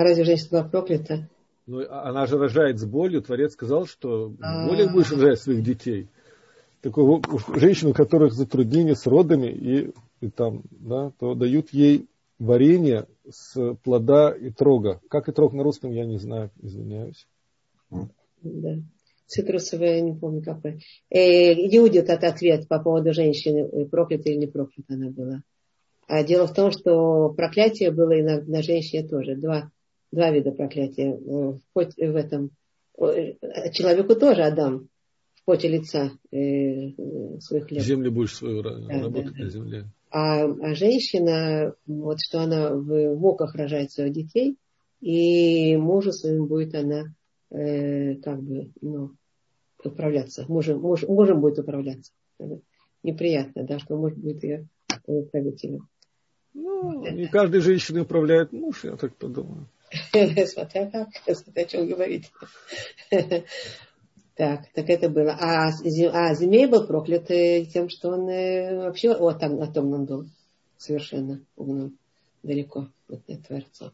А разве женщина была проклята? Ну, а она же рожает с болью. Творец сказал, что с болью будешь рожать своих детей. Такую женщину, у которых затруднения с родами, и, и там, да, то дают ей варенье с плода и трога. Как и трог на русском, я не знаю, извиняюсь. Да. Цитрусовая, я не помню какой. Э, Иудит это ответ по поводу женщины, э, проклята или не проклята она была. А дело в том, что проклятие было и на, на женщине тоже. Два, два вида проклятия. Э, хоть в этом человеку тоже Адам в поте лица э, свой хлеб. Землю будешь свою да, работать да, на земле. А, а женщина, вот что она в муках рожает своих детей, и мужу своим будет она э, как бы, ну, управляться. Мужем, муж, мужем будет управляться. Неприятно, да, что муж будет ее управителем. Ну, не каждой женщиной управляет муж, я так подумаю. Смотря как, смотря о чем говорить. Так, так это было. А, а змей был проклят тем, что он э, вообще о, там, о том он был совершенно угнул далеко от Творца.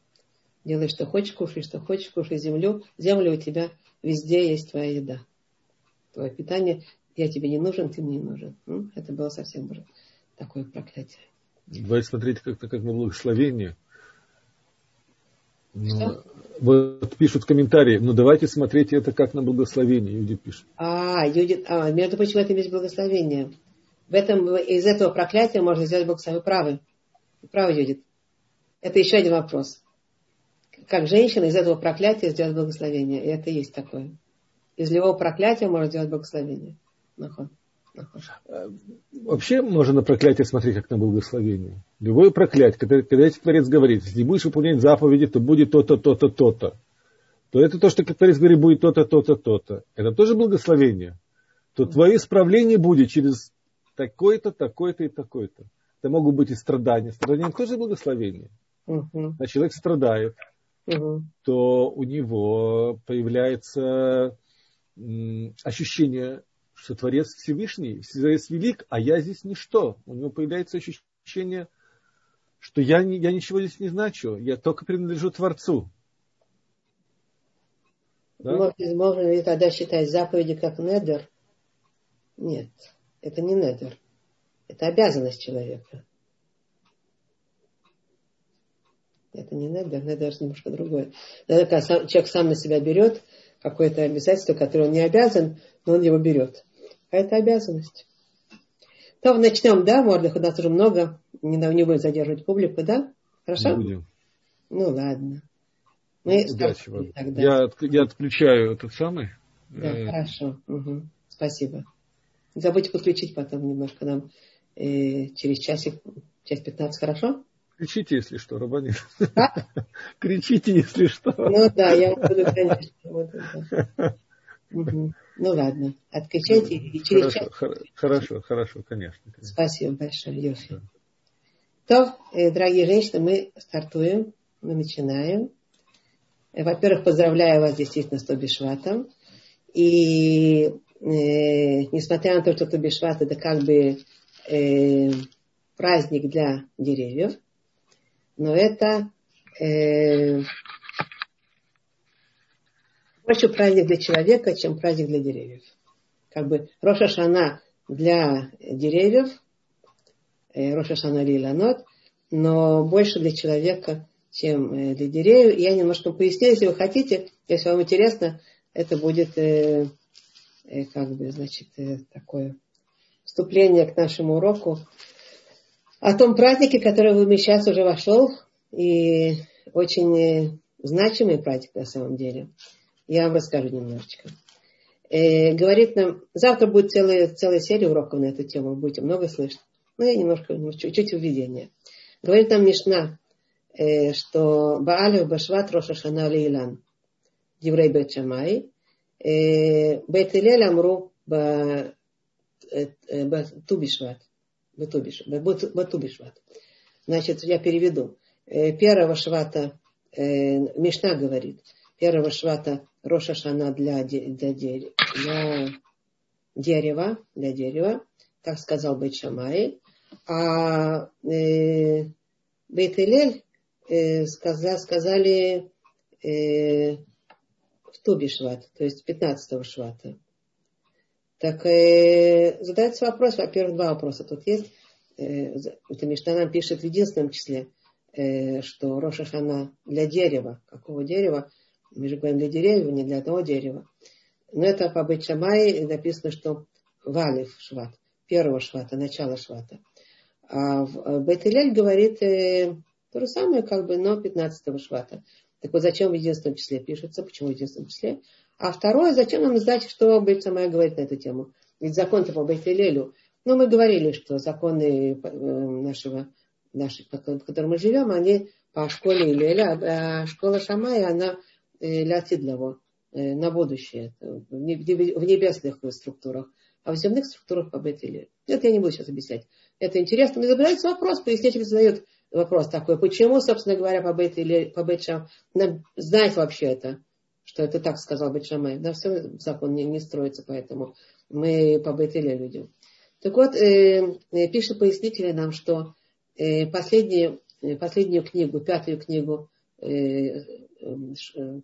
Делай, что хочешь, кушай, что хочешь, кушай землю. Земля у тебя везде есть твоя еда. Твое питание, я тебе не нужен, ты мне не нужен. Это было совсем такое проклятие. Давайте смотреть как-то как на благословение. Но, вот пишут комментарии, ну давайте смотреть это как на благословение, Юдит пишет. А, Юдит, а, между прочим, в этом есть благословение. В этом, из этого проклятия можно сделать благословение. Правы. Правы, Юдит. Это еще один вопрос. Как женщина из этого проклятия сделать благословение. И это есть такое. Из любого проклятия можно сделать благословение. Нахуй. Вообще можно на проклятие смотреть как на благословение. Любое проклятие, когда, когда Творец говорит, если будешь выполнять заповеди, то будет то-то, то-то, то-то. То это то, что Творец говорит, будет то-то, то-то, то-то. Это тоже благословение. То твое исправление будет через такое-то, такое-то и такое-то. Это могут быть и страдания. Страдания тоже благословение. Угу. А человек страдает, угу. то у него появляется ощущение что Творец Всевышний, Творец велик, а я здесь ничто. У него появляется ощущение, что я, я ничего здесь не значу, я только принадлежу Творцу. Да? Можно, ли тогда считать заповеди как недер? Нет, это не недер. Это обязанность человека. Это не недер, недер немножко другое. Когда человек сам на себя берет какое-то обязательство, которое он не обязан, но он его берет. А это обязанность. То начнем, да, Мордых, у нас уже много, не, не будем задерживать публику, да? Хорошо? Будем. Ну ладно. Мы Удачи вам. Тогда. Я, я отключаю этот самый. Да, э... хорошо. Угу. Спасибо. Не забудьте подключить потом немножко нам э, через часик, час 15, хорошо? Кричите, если что, Рабанин. А? Кричите, если что. Ну да, я буду, конечно. Буду, да. угу. Ну ладно, откачайте и через хорошо, час. Хорошо, хорошо, конечно, конечно. Спасибо большое, Йофи. То, э, дорогие женщины, мы стартуем, мы начинаем. Э, во-первых, поздравляю вас действительно с Тобишватом. И э, несмотря на то, что Тобишват это как бы э, праздник для деревьев, но это э, больше праздник для человека, чем праздник для деревьев. Как бы Роша Шана для деревьев, э, Роша Шана Лиланот, но больше для человека, чем э, для деревьев. Я немножко поясню, если вы хотите, если вам интересно, это будет э, как бы, значит, такое вступление к нашему уроку о том празднике, который в сейчас уже вошел, и очень значимый праздник на самом деле. Я вам расскажу немножечко. Э, говорит нам, завтра будет целая, целая серия уроков на эту тему, будете много слышать. Ну, я немножко, чуть-чуть введение. Говорит нам Мишна, э, что Баалев Башват Роша Шана Лейлан, Еврей Бет Шамай, э, Бет Илель Амру Батубишват. Батубишват. Значит, я переведу. Э, первого швата э, Мишна говорит, первого швата Роша Шана для, для, для дерева, для дерева, так сказал Бейт Шамай. А э, Бейт э, сказали, сказали э, в Туби Шват, то есть 15 Швата. Так э, задается вопрос, во-первых, два вопроса тут есть. Э, это Мишна пишет в единственном числе, э, что Роша Хана для дерева. Какого дерева? Мы говорим для деревьев, не для одного дерева. Но это по Бейт написано, что Валев Шват, первого Швата, начало Швата. А в Бейт говорит э, то же самое, как бы, но 15 Швата. Так вот, зачем в единственном числе пишется? Почему в единственном числе? А второе, зачем нам знать, что Бейт говорит на эту тему? Ведь закон-то по Бейт ну, мы говорили, что законы э, нашего, нашей, по которым мы живем, они по школе Илеля, а школа Шамая, она э, лятидлово, э, на будущее, в небесных структурах, а в земных структурах по Бетеле. Это я не буду сейчас объяснять. Это интересно. Мне задается вопрос, пояснитель задает вопрос такой, почему, собственно говоря, по Бет или по Бетшам, нам знать вообще это, что это так сказал Бетшамай. На все закон не, не строится, поэтому мы по Бетеле людям. Так вот, э, э, пишет пояснитель нам, что э, последнюю, последнюю книгу, пятую книгу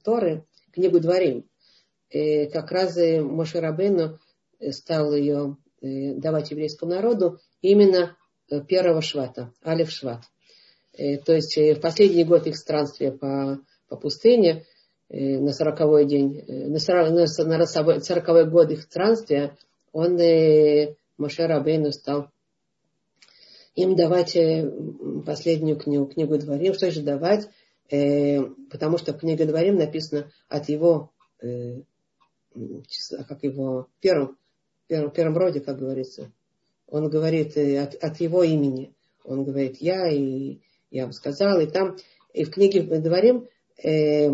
Торы, книгу Дворим, э, как раз э, Моше Рабену стал ее э, давать еврейскому народу именно первого швата, Алиф Шват. Э, то есть э, в последний год их странствия по, по пустыне, э, на сороковой день, э, на сороковой год их странствия, он э, Моше Рабейну стал им давать э, последнюю книгу, книгу Дворим. Что же давать? Э, потому что в книге Дворим написано от его, э, как его, первом, первом, первом роде, как говорится. Он говорит от, от его имени. Он говорит, я и я вам сказал. И там, и в книге Дворим э,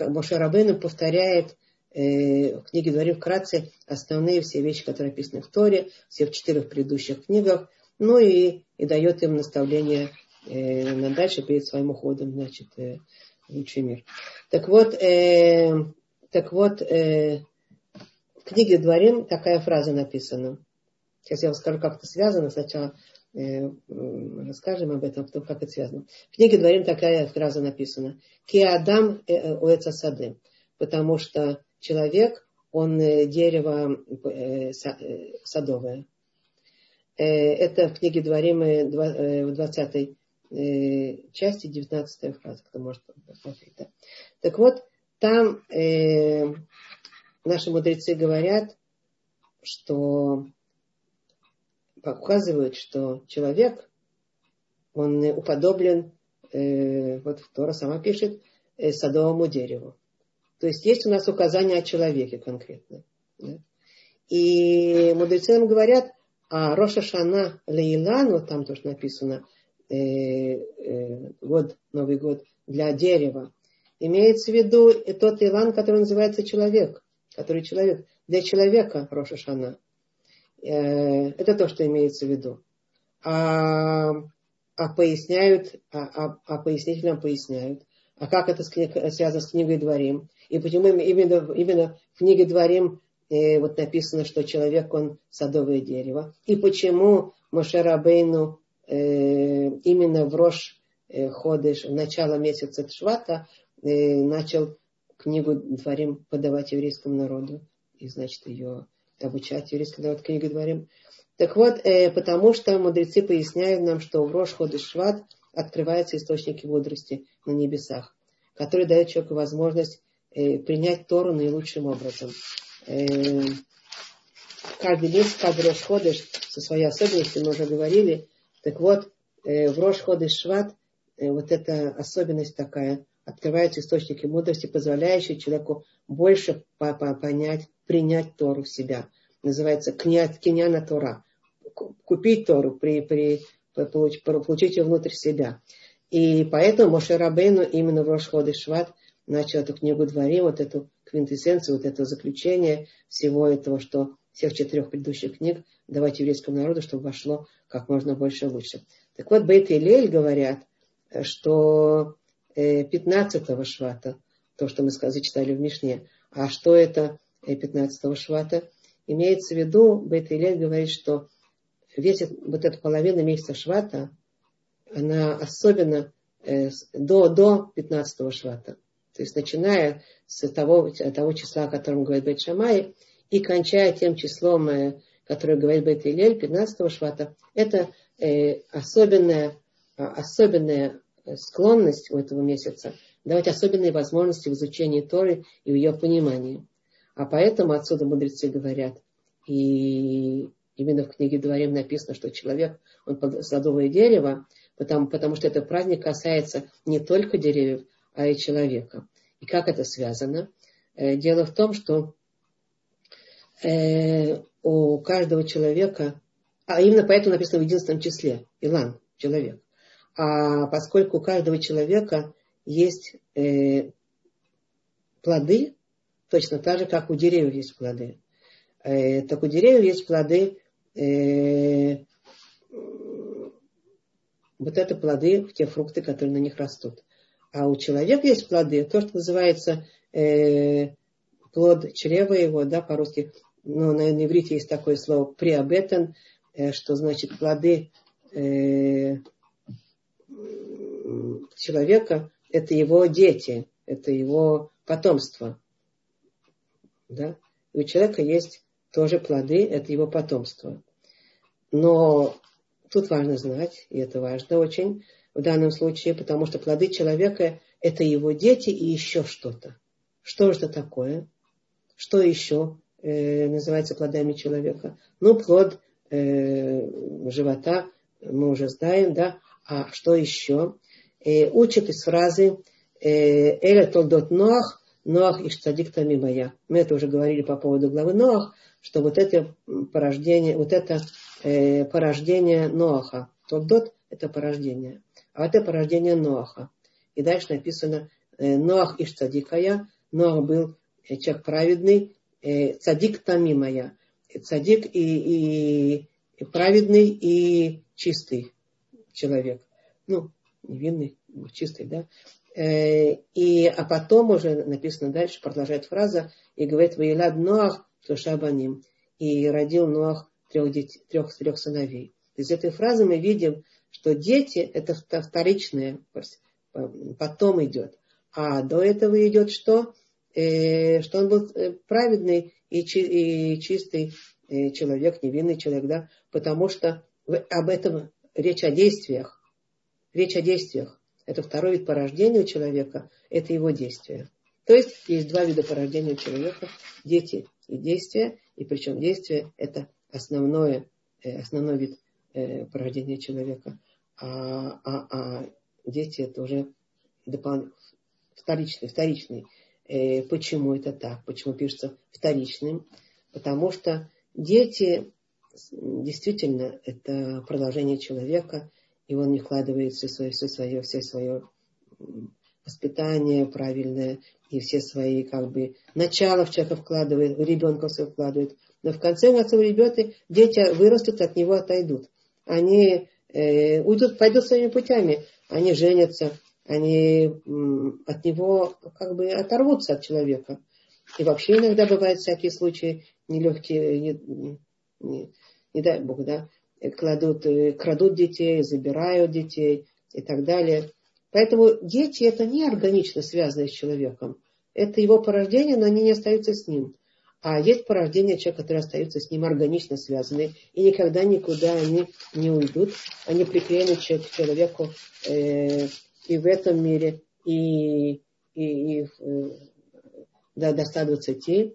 Моше Рабейну повторяет Э, в книге говорим вкратце основные все вещи, которые описаны в Торе, все в четырех предыдущих книгах, ну и, и дает им наставление э, дальше перед своим уходом, значит, э, лучший мир. Так вот, э, так вот э, в книге Дворим такая фраза написана. Сейчас я вам скажу, как это связано. Сначала э, расскажем об этом, потом как это связано. В книге Дворим такая фраза написана. Ки Адам э, уэца сады. Потому что человек, он э, дерево э, э, садовое. Это в книге Дворимы в 20 части, 19 фраза, кто может посмотреть. Да? Так вот, там э, наши мудрецы говорят, что показывают, что человек, он уподоблен, э, вот Тора сама пишет, э, садовому дереву. То есть есть у нас указания о человеке конкретно. Да? И мудрецы нам говорят, а Роша Шана Лейлану, там тоже написано, э, э, год, Новый год для дерева, имеется в виду тот Илан, который называется человек, который человек, для человека Роша Шана. Э, это то, что имеется в виду. А, а поясняют, а, а, а пояснителям поясняют, а как это связано с книгой Дворим? И почему именно, именно в книге Дворим э, вот написано, что человек, он садовое дерево. И почему Мошерабейну именно в Рош э, Ходыш, в начало месяца Тшвата, э, начал книгу Дворим подавать еврейскому народу. И, значит, ее обучать еврейскому народу книгу Дворим. Так вот, э, потому что мудрецы поясняют нам, что в Рош Ходыш Шват открываются источники мудрости на небесах, которые дают человеку возможность Э, принять Тору наилучшим образом. Э, каждый месяц, каждый Рошходыш со своей особенностью, мы уже говорили. Так вот, э, в Рошходыш Шват вот эта особенность такая, открываются источники мудрости, позволяющие человеку больше понять, принять Тору в себя. Называется киняна Тора. Купить Тору, при, при, получить ее внутрь себя. И поэтому Моше Рабейну именно в Рошходы Шват начал эту книгу Дворим, вот эту квинтэссенцию, вот это заключение всего этого, что всех четырех предыдущих книг давать еврейскому народу, чтобы вошло как можно больше лучше. Так вот, Бейт и Лель говорят, что 15-го э, швата, то, что мы зачитали в Мишне, а что это 15-го э, швата, имеется в виду, Бейт и Лель говорит, что весь вот эта половина месяца швата, она особенно э, до, до 15-го швата, То есть начиная с того, того числа, о котором говорит Бет Шамай, и кончая тем числом, э, которое говорит Бет Илель, 15 швата, это э, особенная, особенная склонность у этого месяца давать особенные возможности в изучении Торы и в ее понимании. А поэтому отсюда мудрецы говорят, и именно в книге Дворим написано, что человек, он садовое дерево, потому, потому что этот праздник касается не только деревьев, а и человека. И как это связано? Э, дело в том, что э, у каждого человека, а именно поэтому написано в единственном числе, Илан, человек. А поскольку у каждого человека есть э, плоды, точно так же, как у деревьев есть плоды. Э, так у деревьев есть плоды, э, вот это плоды, те фрукты, которые на них растут. А у человека есть плоды, то, что называется э, плод чрева его, да, по-русски, ну, на, на иврите есть такое слово приобетен, э, что значит плоды э, человека, это его дети, это его потомство. Да? И у человека есть тоже плоды, это его потомство. Но тут важно знать, и это важно очень в данном случае, потому что плоды человека – это его дети и еще что-то. Что же это такое? Что еще э, называется плодами человека? Ну, плод э, живота мы уже знаем, да. А что еще? Э, учат из фразы «Эля толдот Ноах, Ноах и штадик тамимая». Мы это уже говорили по поводу главы Ноах, что вот это порождение, вот это э, порождение Ноаха. Толдот – это порождение. А это порождение Ноаха. И дальше написано э, Ноах и штадикая. Ноах был человек праведный, э, цадик тамимая. Цадик и, и, и праведный, и чистый человек. Ну, невинный, чистый, да. Э, и, а потом уже написано дальше, продолжает фраза, и говорит, Ваилад Ноах, Тушабаним, и родил Ноах трех, детей, трех, трех сыновей. Есть этой фразы мы видим, что дети это вторичное, потом идет. А до этого идет что? Э, что он был э, праведный и, чистый человек, невинный человек, да, потому что об этом речь о действиях. Речь о действиях. Это второй вид порождения у человека, это его действия. То есть есть два вида порождения у человека, дети и действия, и причем действие это основное, э, основной вид э, порождения человека. А, а, а дети это уже допол... вторичный, вторичный. Э, почему это так? Почему пишется вторичным? Потому что дети действительно это продолжение человека, и он не вкладывает все свое, все свое, все свое воспитание правильное и все свои как бы начало в человека вкладывает, в ребенка все вкладывает. Но в конце концов ребята, дети вырастут, от него отойдут. Они э, уйдут, пойдут своими путями. Они женятся, они от него как бы оторвутся от человека. И вообще иногда бывают всякие случаи нелегкие, не, не, не дай Бог, да, кладут, э, крадут детей, забирают детей и так далее. Поэтому дети это не органично связано с человеком. Это его порождение, но они не остаются с ним. А есть порождение человека, которые остаются с ним органично связаны, и никогда никуда они не уйдут. Они приклеены к человеку э, и в этом мире, и, и, и э, до, до 120.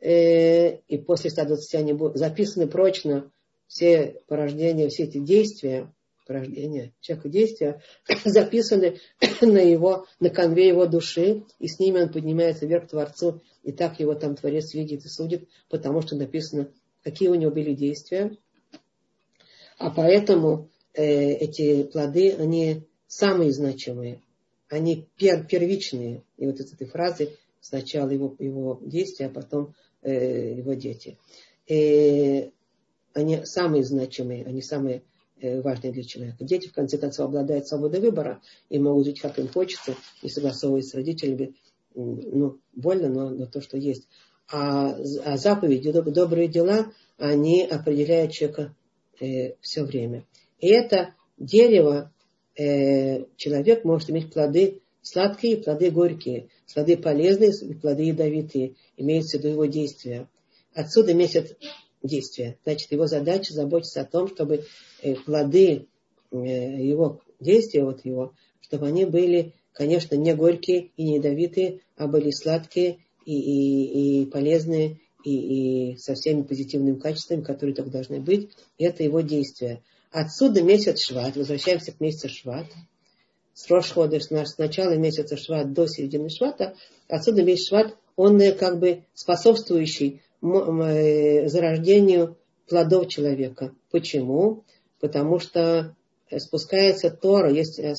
Э, и после 120 они будут записаны прочно все порождения, все эти действия, порождения человека действия записаны на его, на конве его души, и с ними он поднимается вверх к Творцу, и так его там Творец видит и судит, потому что написано, какие у него были действия. А поэтому э, эти плоды, они самые значимые, они пер, первичные. И вот из этой фразы сначала его, его действия, а потом э, его дети. И они самые значимые, они самые э, важные для человека. Дети, в конце концов, обладают свободой выбора и могут жить, как им хочется, не согласовываясь с родителями. Ну, больно, но, но то, что есть. А, а заповеди, добрые дела, они определяют человека э, все время. И это дерево, э, человек может иметь плоды сладкие и плоды горькие, плоды полезные и плоды ядовитые, имеется в виду его действия. Отсюда месяц действия. Значит, его задача заботиться о том, чтобы э, плоды э, его действия, вот его, чтобы они были, конечно, не горькие и не ядовитые, а были сладкие и, и, и полезные, и, и со всеми позитивными качествами, которые так должны быть. И это его действие. Отсюда месяц Шват. Возвращаемся к месяцу Шват. С Рошходыш, с начала месяца Шват до середины Швата. Отсюда месяц Шват, он э, как бы способствующий э, зарождению плодов человека. Почему? Потому что спускается Тора, есть э,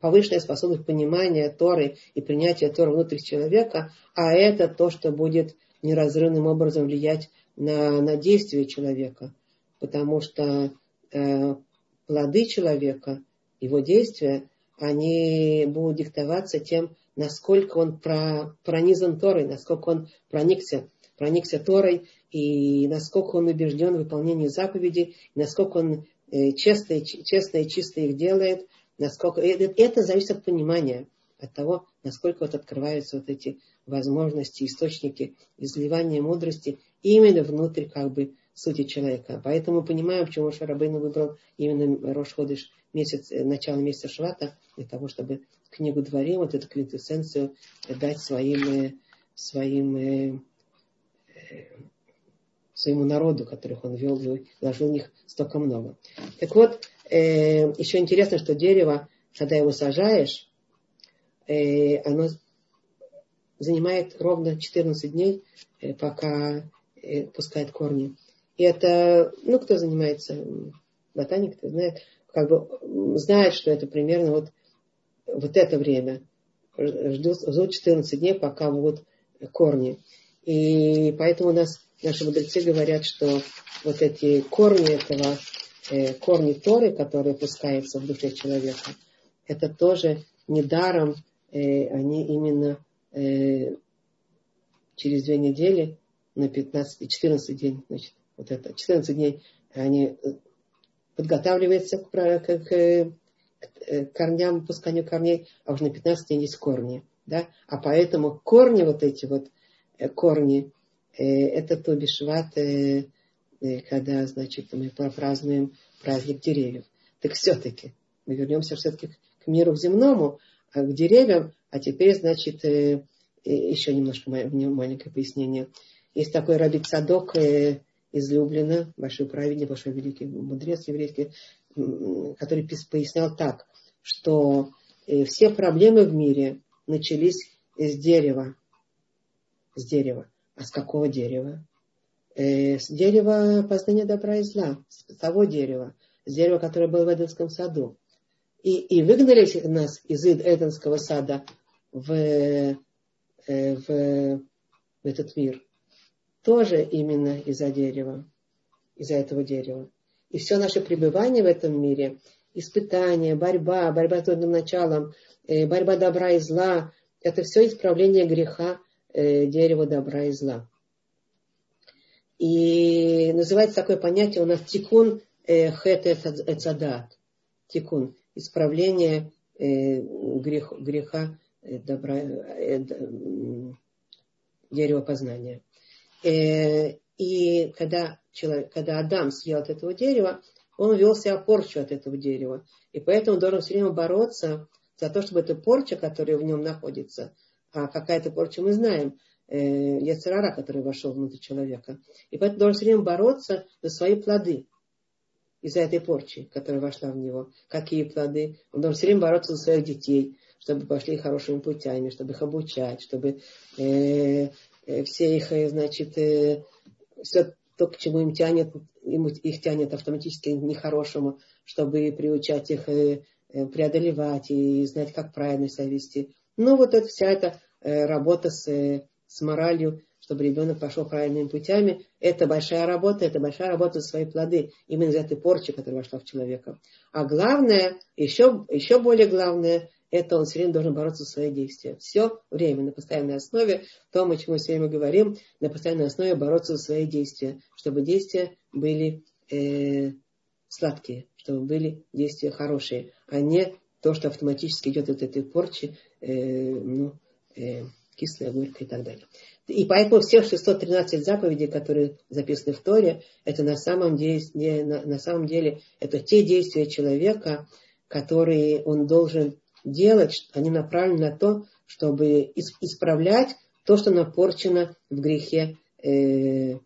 повышенная способность понимания Торы и принятия Торы внутрь человека, а это то, что будет неразрывным образом влиять на, на действие человека. Потому что э, плоды человека, его действия, они будут диктоваться тем, насколько он про, пронизан Торой, насколько он проникся, проникся Торой, и насколько он убежден в выполнении заповедей, насколько он э, честно, честно и чисто их делает, насколько это, это зависит от понимания, от того, насколько вот открываются вот эти возможности, источники изливания мудрости именно внутрь как бы сути человека. Поэтому понимаем, почему Шарабейн выбрал именно Рошходыш, месяц, э, начало месяца Швата, для того, чтобы книгу Дворим, вот эту квинтэссенцию дать своим, э, своим э, своему народу, которых он вел, вложил в них столько много. Так вот, еще интересно, что дерево, когда его сажаешь, оно занимает ровно 14 дней, пока пускает корни. И это, ну, кто занимается, ботаник, кто знает, как бы знает, что это примерно вот, вот это время. Ждут, ждут 14 дней, пока будут корни. И поэтому у нас наши мудрецы говорят, что вот эти корни этого, э, корни Торы, которые пускаются в душе человека, это тоже недаром, э, они именно э, через две недели на 15, 14 дней, значит, вот это, 14 дней они э, подготавливаются к, к, к, к корням, пусканию корней, а уже на 15 дней есть корни. Да? А поэтому корни вот эти вот, э, корни, э, это то бишват, э, э, когда, значит, мы празднуем праздник деревьев. Так все-таки, мы вернемся все-таки к миру земному, а к деревьям, а теперь, значит, э, еще немножко маленькое пояснение. Есть такой Раби Цадок э, из Люблина, большой праведник, большой великий мудрец еврейский, который пояснял так, что э, все проблемы в мире начались с дерева. С дерева. А с какого дерева? С дерева познания добра и зла. С того дерева. С дерева, которое было в Эденском саду. И, и выгнали нас из Эденского сада в, э, в, в этот мир. Тоже именно из-за дерева, из-за этого дерева. И все наше пребывание в этом мире, испытания, борьба, борьба с трудным началом, э, борьба добра и зла, это все исправление греха э, дерева добра и зла. И называется такое понятие у нас тикун хет эцадат. Тикун. Исправление грех, греха Э, добра, э, дерево познания. Э, и когда, человек, когда Адам съел от этого дерева, он вел себя порчу от этого дерева. И поэтому должен все время бороться за то, чтобы эта порча, которая в нем находится, а какая-то порча мы знаем, э, Яцерара, который вошел внутрь человека. И поэтому должен все время бороться за свои плоды из-за этой порчи, которая вошла в него. Какие плоды? Он должен все время бороться за своих детей, чтобы пошли хорошими путями, чтобы их обучать, чтобы э, все их, э, значит, э, все то, к чему им тянет, им, их тянет автоматически нехорошему, чтобы приучать их э, э, преодолевать и знать, как правильно себя вести. Ну, вот это вся эта э, работа с, э, с моралью, чтобы ребенок пошел правильными путями, это большая работа, это большая работа за свои плоды, именно из этой порчи, которая вошла в человека. А главное, еще, еще более главное, это он все время должен бороться за свои действия. Все время на постоянной основе, то, о чем мы все время говорим, на постоянной основе бороться за свои действия, чтобы действия были э, сладкие, чтобы были действия хорошие, а не то, что автоматически идет от этой порчи, э, ну, э, кислая, горькая и так далее. И поэтому все 613 заповедей, которые записаны в Торе, это на самом деле, на, на самом деле это те действия человека, которые он должен делать, они направлены на то, чтобы исправлять то, что напорчено в грехе э,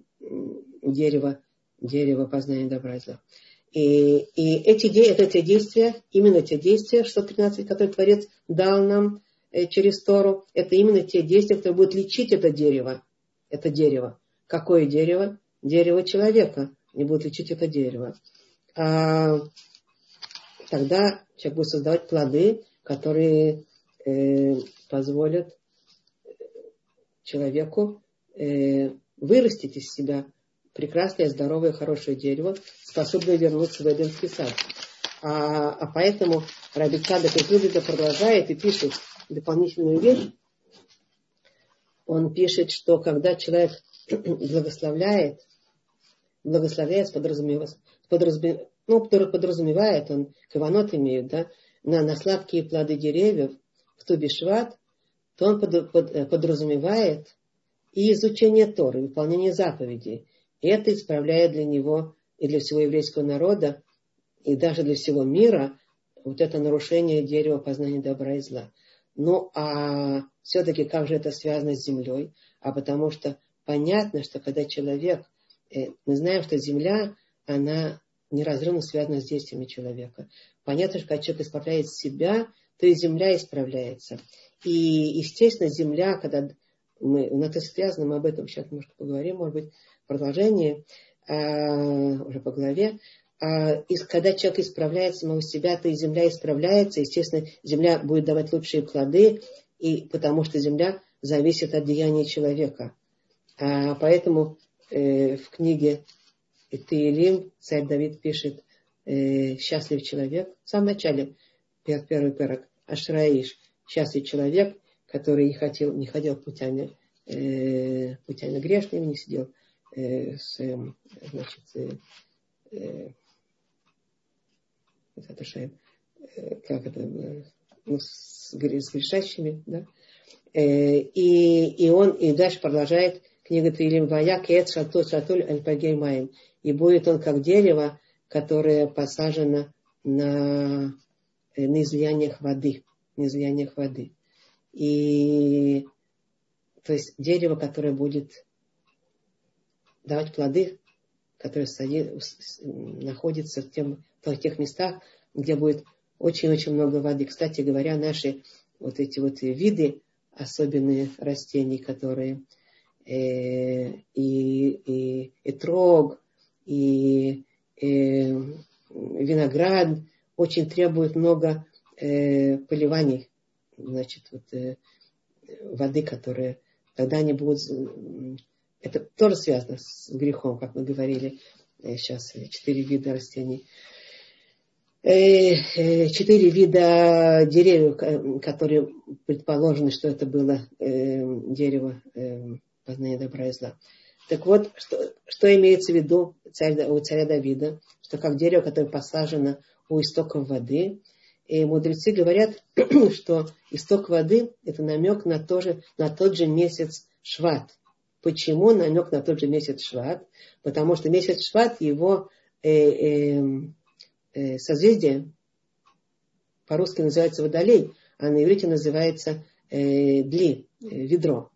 дерева, дерева познания добра и зла. И, и эти, это те действия, именно те действия, 613, которые Творец дал нам э, через Тору, это именно те действия, которые будут лечить это дерево. Это дерево. Какое дерево? Дерево человека. Не будет лечить это дерево. А, тогда человек будет создавать плоды, которые э, позволят человеку э, вырастить из себя прекрасное, здоровое, хорошее дерево, способное вернуться в Эдемский сад. А, а поэтому Раби Цадок это продолжает и пишет дополнительную вещь. Он пишет, что когда человек благословляет, благословляет, подразумевает, подразумевает, ну, подразумевает, он каванот имеет, да, на, на сладкие плоды деревьев в Тубишват, то он под, под, подразумевает и изучение Торы, выполнение заповедей, и это исправляет для него и для всего еврейского народа, и даже для всего мира вот это нарушение дерева познания добра и зла. Ну а все-таки как же это связано с землей? А потому что понятно, что когда человек, э, мы знаем, что земля, она неразрывно связана с действиями человека. Понятно, что когда человек исправляет себя, то и земля исправляется. И, естественно, земля, когда мы, у нас это связано, мы об этом сейчас немножко поговорим, может быть, продолжение э, уже по главе. Э, и когда человек исправляет самого себя, то и земля исправляется. Естественно, земля будет давать лучшие плоды, и, потому что земля зависит от деяния человека. А, поэтому э, в книге Таилим царь Давид пишет э, «Счастлив человек». В самом начале, первый перок, Ашраиш, счастлив человек, который не хотел, не ходил путями, э, путями грешными, не сидел э, с, э, значит, э, как это, ну, с, с грешащими, да, и, и он, и дальше продолжает книга Таилим Вая, Кет Шато Шатуль Аль Маем. И будет он как дерево, которое посажено на, э, на излияниях воды. На излияниях воды. И то есть дерево, которое будет давать плоды, которые находятся в, тем, в тех местах, где будет очень-очень много воды. Кстати говоря, наши вот эти вот виды, особенные растений, которые и, и, и трог, и, и виноград очень требуют много э, поливаний, значит, вот, э, воды, которые тогда они будут это тоже связано с грехом, как мы говорили сейчас, э, четыре вида растений. Э, э, четыре вида деревьев, которые предположены, что это было дерево познания добра и зла. Так вот, что, что имеется в виду царь, у царя Давида, что как дерево, которое посажено у истоков воды, и мудрецы говорят, что исток воды – это намек на, то же, на тот же месяц Шват. Почему намек на тот же месяц Шват? Потому что месяц Шват, его э, э, э, созвездие, по-русски называется водолей, а на иврите называется э, дли, э, ведро.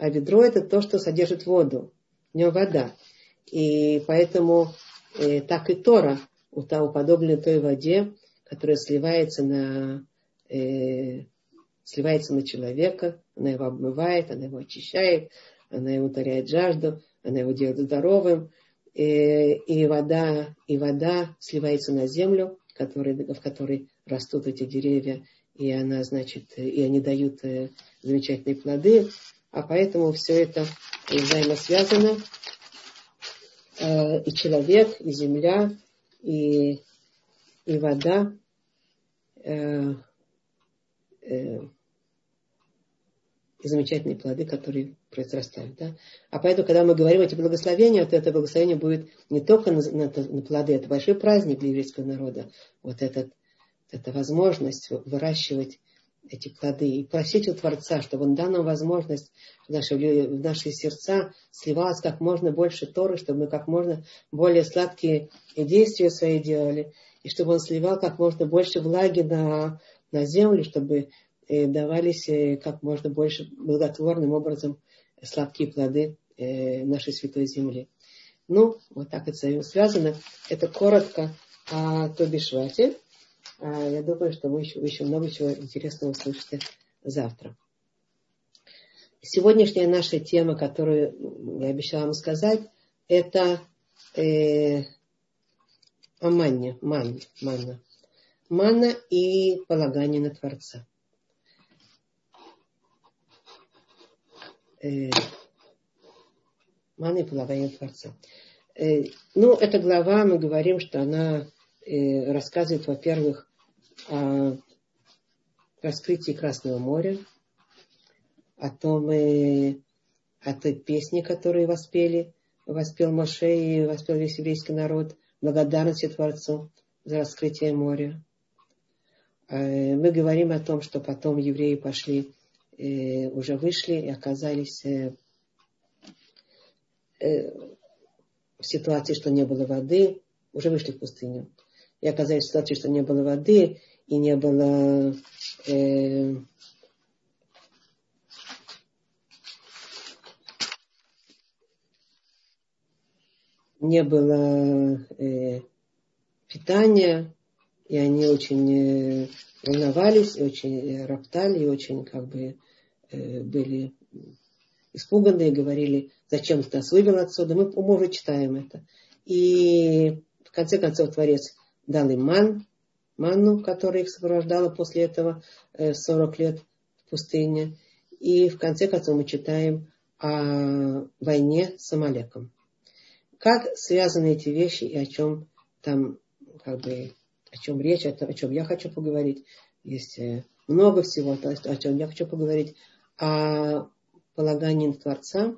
А ведро это то, что содержит воду. В нем вода. И поэтому э, так и Тора уподоблена той воде, которая сливается на, э, сливается на человека, она его обмывает, она его очищает, она ему утоляет жажду, она его делает здоровым, и, э, и вода, и вода сливается на землю, который, в которой растут эти деревья, и она, значит, и они дают э, замечательные плоды, а поэтому все это взаимосвязано, э, и человек, и земля, и, и вода, и замечательные плоды, которые произрастают. Да? А поэтому, когда мы говорим эти благословения, то это благословение будет не только на, на, на плоды, это большой праздник для еврейского народа. Вот этот, эта возможность выращивать эти плоды и просить у Творца, чтобы Он дал нам возможность в наши, в наши сердца сливалось как можно больше Торы, чтобы мы как можно более сладкие действия свои делали, и чтобы Он сливал как можно больше влаги на, на землю, чтобы э, давались э, как можно больше благотворным образом сладкие плоды э, нашей святой земли. Ну, вот так это связано. Это коротко о Тобишвате. А, я думаю, что вы еще, вы еще много чего интересного услышите завтра. Сегодняшняя наша тема, которую я обещала вам сказать, это э, о манне, манне, манна. Манна и полагание на Творца. Э, манна и полагание на Творца. Э, ну, эта глава, мы говорим, что она э, рассказывает, во-первых, о раскрытии Красного моря, о том, э, о той песне, которую воспели, воспел Моше и воспел весь еврейский народ, благодарности Творцу за раскрытие моря. Э, мы говорим о том, что потом евреи пошли, э, уже вышли и оказались э, в ситуации, что не было воды, уже вышли в пустыню. И оказались в ситуации, что не было воды, и не было э, не было э, питания, и они очень э, волновались, и очень роптали, и очень как бы э, были испуганы и говорили, зачем ты нас вывел отсюда. Мы, мы уже читаем это. И в конце концов Творец дал им ман, манну, которая их сопровождала после этого 40 э, лет в пустыне. И в конце концов мы читаем о войне с Амалеком. Как связаны эти вещи и о чем там, как бы, о чем речь, о, о чем я хочу поговорить. Есть э, много всего, о чем я хочу поговорить. О полагании Творца,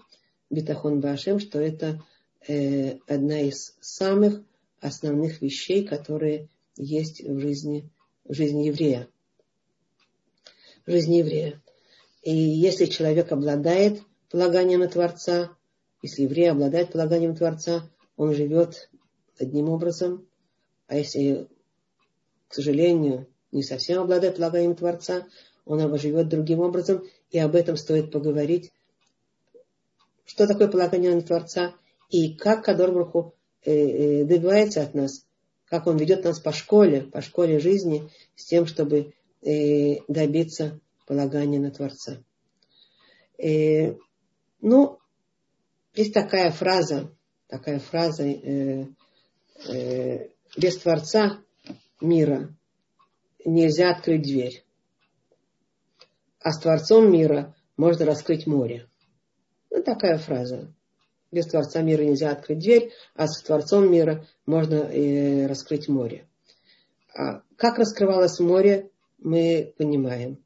Битахон Башем, что это э, одна из самых основных вещей, которые есть в жизни, в жизни еврея. В жизни еврея. И если человек обладает полаганием Творца, если еврей обладает полаганием Творца, он живет одним образом, а если, к сожалению, не совсем обладает полаганием Творца, он живет другим образом, и об этом стоит поговорить. Что такое полагание на Творца, и как Кадор Бруху добивается от нас, как он ведет нас по школе, по школе жизни, с тем, чтобы э, добиться полагания на Творца. Ну, есть такая фраза, такая фраза, без Творца мира нельзя открыть дверь. А с Творцом мира можно раскрыть море. Ну, такая фраза. Без Творца мира нельзя открыть дверь, а с Творцом мира можно э, раскрыть море. А как раскрывалось море, мы понимаем.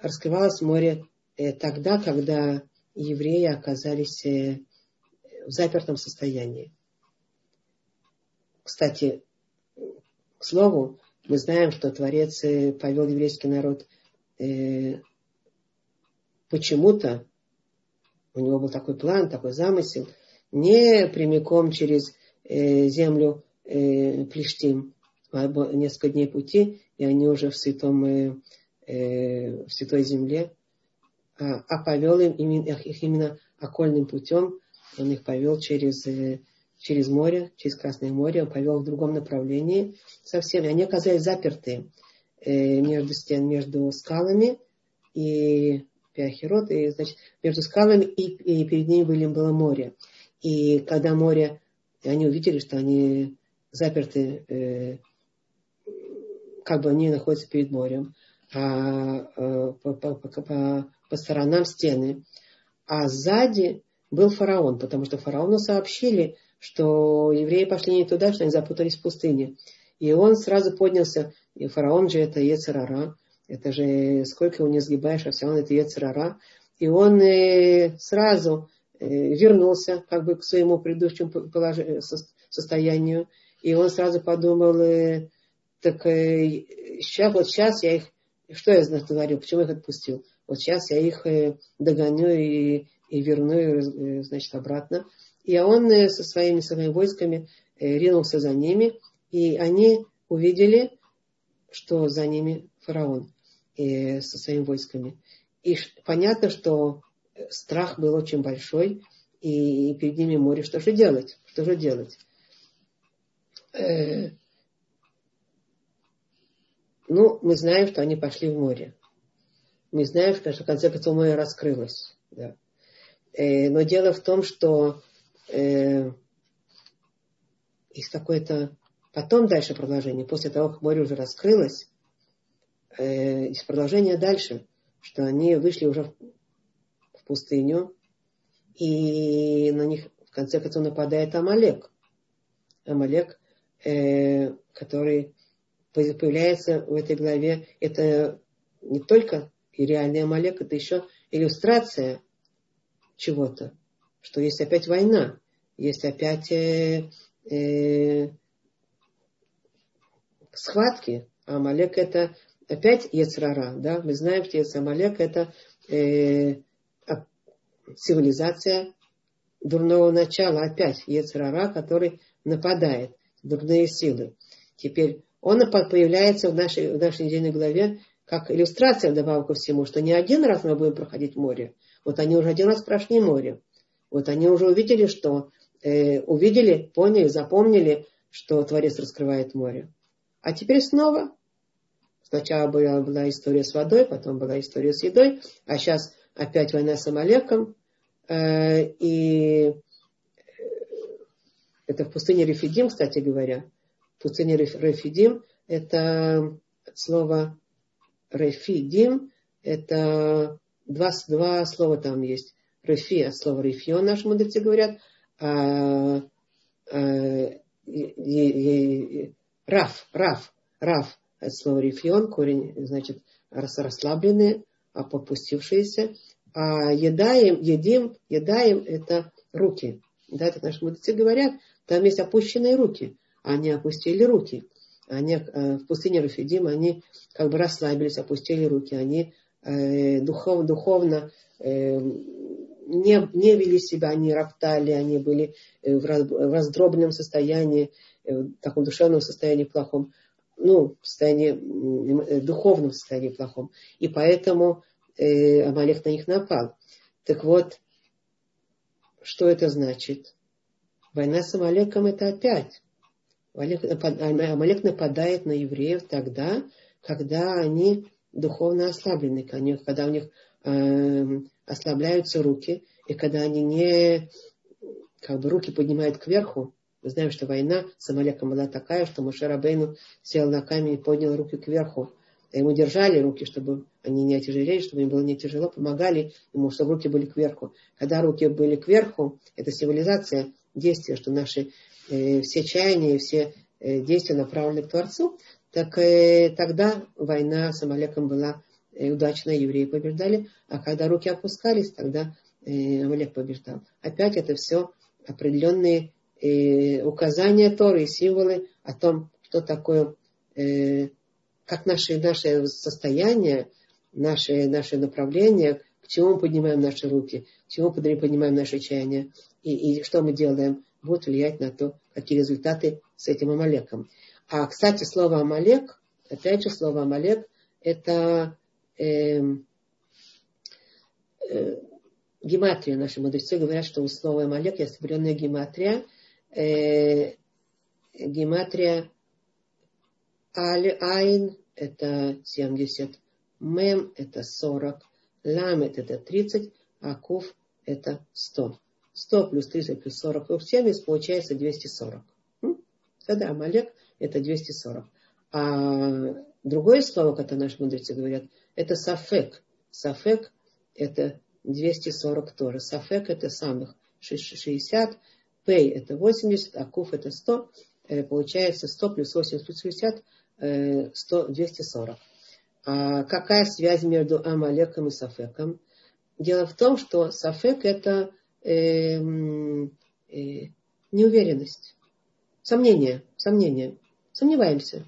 Раскрывалось море э, тогда, когда евреи оказались э, в запертом состоянии. Кстати, к слову, мы знаем, что Творец э, повел еврейский народ э, почему-то, у него был такой план, такой замысел – не прямиком через э, землю э, Плештим, а несколько дней пути, и они уже в святом, э, э, в святой земле, а, а повел им именно, их именно окольным путем, он их повел через, э, через море, через Красное море, он повел в другом направлении совсем, и они оказались заперты э, между стен, между скалами, и Пиахирот, и, значит, между скалами, и, и перед ними были, было море. И когда море, они увидели, что они заперты, э, как бы они находятся перед морем, а э, по, по, по, по сторонам стены. А сзади был фараон, потому что фараону сообщили, что евреи пошли не туда, что они запутались в пустыне. И он сразу поднялся, и фараон же это Ецерара, это же сколько его не сгибаешь, а все равно это Ецерара. И он э, сразу вернулся как бы к своему предыдущему положению, состоянию. И он сразу подумал, э, так сейчас, вот сейчас я их что я говорю, почему я их отпустил? Вот сейчас я их э, догоню и, и верну, э, значит, обратно. И он э, со своими, своими войсками ринулся за ними, и они увидели, что за ними фараон со своими войсками. И понятно, что страх был очень большой, и перед ними море. Что же делать? Что же делать? Ну, мы знаем, что они пошли в море. Мы знаем, что в конце концов море раскрылось. Да. Э, но дело в том, что э, есть какое-то... Потом дальше продолжение. После того, как море уже раскрылось, э, есть продолжение дальше, что они вышли уже пустыню, и на них в конце концов нападает Амалек. Амалек, э, который появляется в этой главе, это не только и реальный Амалек, это еще иллюстрация чего-то, что есть опять война, есть опять э, э, схватки. А Амалек это опять Ецрара, да? Мы знаем, что Амалек это э, цивилизация дурного начала, опять Ецрара, который нападает, дурные силы. Теперь он появляется в нашей, в нашей недельной главе как иллюстрация вдобавок ко всему, что не один раз мы будем проходить море. Вот они уже один раз прошли море. Вот они уже увидели, что э, увидели, поняли, запомнили, что Творец раскрывает море. А теперь снова. Сначала была, была история с водой, потом была история с едой, а сейчас опять война с Амалеком. Э, и э, это в пустыне Рефидим, кстати говоря пустыне Рефидим, это слово Рефидим, это два, два слова там есть. Рефи от слова рефион, наши мудрецы говорят, а, а, раф, раф, раф от слова рефион, корень, значит, расслабленные, а попустившиеся. А едаем, едим, едаем это руки. Да, это наши мудрецы говорят, там есть опущенные руки они опустили руки. Они э, в пустыне Рафидим, они как бы расслабились, опустили руки. Они э, духов, духовно э, не, не вели себя, они роптали, они были в, в раздробленном состоянии, в таком душевном состоянии плохом, ну, в состоянии, духовном состоянии плохом. И поэтому э, Амалек на них напал. Так вот, что это значит? Война с Амалеком это опять Амалек нападает на евреев тогда, когда они духовно ослаблены, когда у них э, ослабляются руки, и когда они не как бы руки поднимают кверху. Мы знаем, что война с Амалеком была такая, что Моше Рабейну сел на камень и поднял руки кверху. Ему держали руки, чтобы они не отяжелели, чтобы им было не тяжело, помогали ему, чтобы руки были кверху. Когда руки были кверху, это символизация действия, что наши Э, все чаяния, все э, действия направлены к Творцу, так э, тогда война с Амалеком была удачная, евреи побеждали, а когда руки опускались, тогда Амалек побеждал. Опять это все определенные указания Торы и символы о том, что такое, как наше, наше состояние, наше, наше направление, к чему мы поднимаем наши руки, к чему поднимаем наши чаяния и, и что мы делаем будет влиять на то, какие результаты с этим Амалеком. А, кстати, слово Амалек, опять же, слово Амалек, это э, э, гематрия. Наши мудрецы говорят, что у слова Амалек есть определенная гематрия. Э, гематрия Аль Айн это 70, Мем это 40, Ламет это 30, а Куф это 100. 100 плюс 30 плюс 40 плюс 70 получается 240. Тогда Амалек это 240. А другое слово, как наши мудрецы говорят, это сафек. Сафек это 240 тоже. Сафек это самых 60, пей это 80, а куф это 100. Э, получается 100 плюс 80 плюс 60, 100, 240. А какая связь между Амалеком и Сафеком? Дело в том, что Сафек это э, э, неуверенность, сомнение, сомнение, сомневаемся.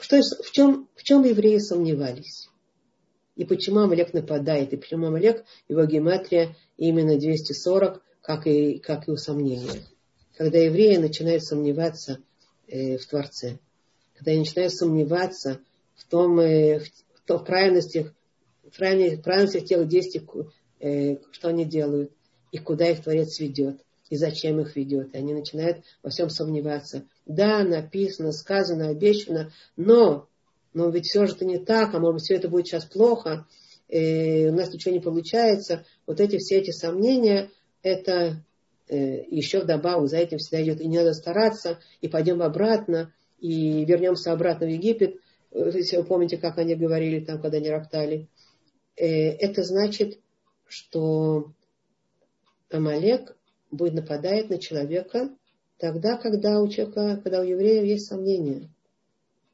что, в, чем, в чем евреи сомневались? И почему Амалек нападает? И почему Амалек, его гематрия именно 240, как и, как и усомнение. Когда евреи начинают сомневаться э, в Творце, когда они начинают сомневаться в том, э, в, в, в правильности, в правильности, правильности тех действий, э, что они делают, и куда их Творец ведет, и зачем их ведет. И они начинают во всем сомневаться. Да, написано, сказано, обещано, но, но ведь все же это не так, а может быть все это будет сейчас плохо, э, у нас ничего не получается. Вот эти все эти сомнения, это э, еще вдобавок за этим всегда идет. И не надо стараться, и пойдем обратно, и вернемся обратно в Египет. Если вы помните, как они говорили там, когда они роптали. Э, это значит, что Амалек будет нападать на человека тогда, когда у человека, когда у евреев есть сомнения.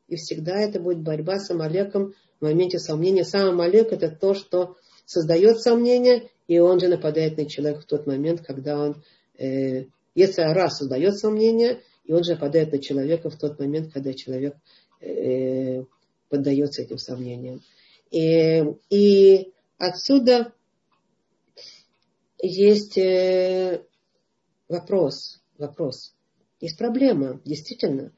И всегда это будет борьба с Амалеком в моменте сомнения. Сам Амалек это то, что создает сомнения, и он же нападает на человека в тот момент, когда он, э, раз создает сомнения, и он же нападает на человека в тот момент, когда человек э, поддается этим сомнениям. И, и отсюда есть э, вопрос, вопрос. Есть проблема, действительно.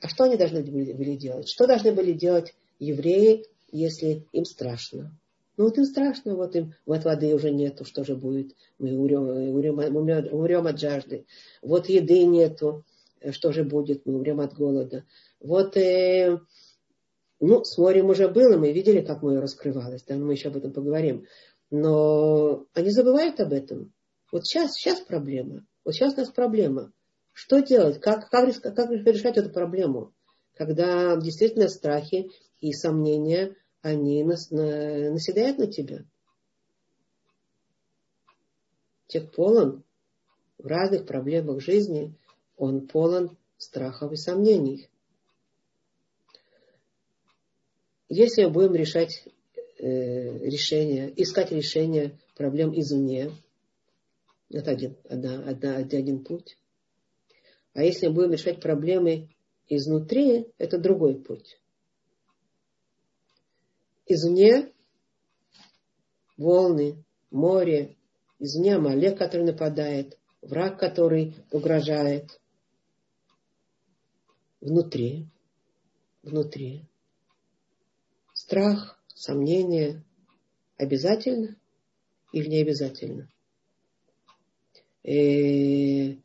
А что они должны были делать? Что должны были делать евреи, если им страшно? Ну вот им страшно, вот им вот воды уже нету, что же будет? Мы умрем, умрем, умрем, умрем от жажды. Вот еды нету, что же будет? Мы умрем от голода. Вот, э, ну, с морем уже было, мы видели, как море раскрывалось, да, мы еще об этом поговорим. Но они забывают об этом. Вот сейчас, сейчас проблема. Вот сейчас у нас проблема. Что делать? Как, как, как решать эту проблему? Когда действительно страхи и сомнения, они нас, на, наседают на тебя. Человек полон в разных проблемах жизни, он полон страхов и сомнений. Если мы будем решать э, решение, искать решение проблем извне, это один, одна, одна, один путь. А если мы будем решать проблемы изнутри, это другой путь. Извне волны, море, извне Амалек, который нападает, враг, который угрожает. Внутри, внутри. Страх, сомнение обязательно или не обязательно? э,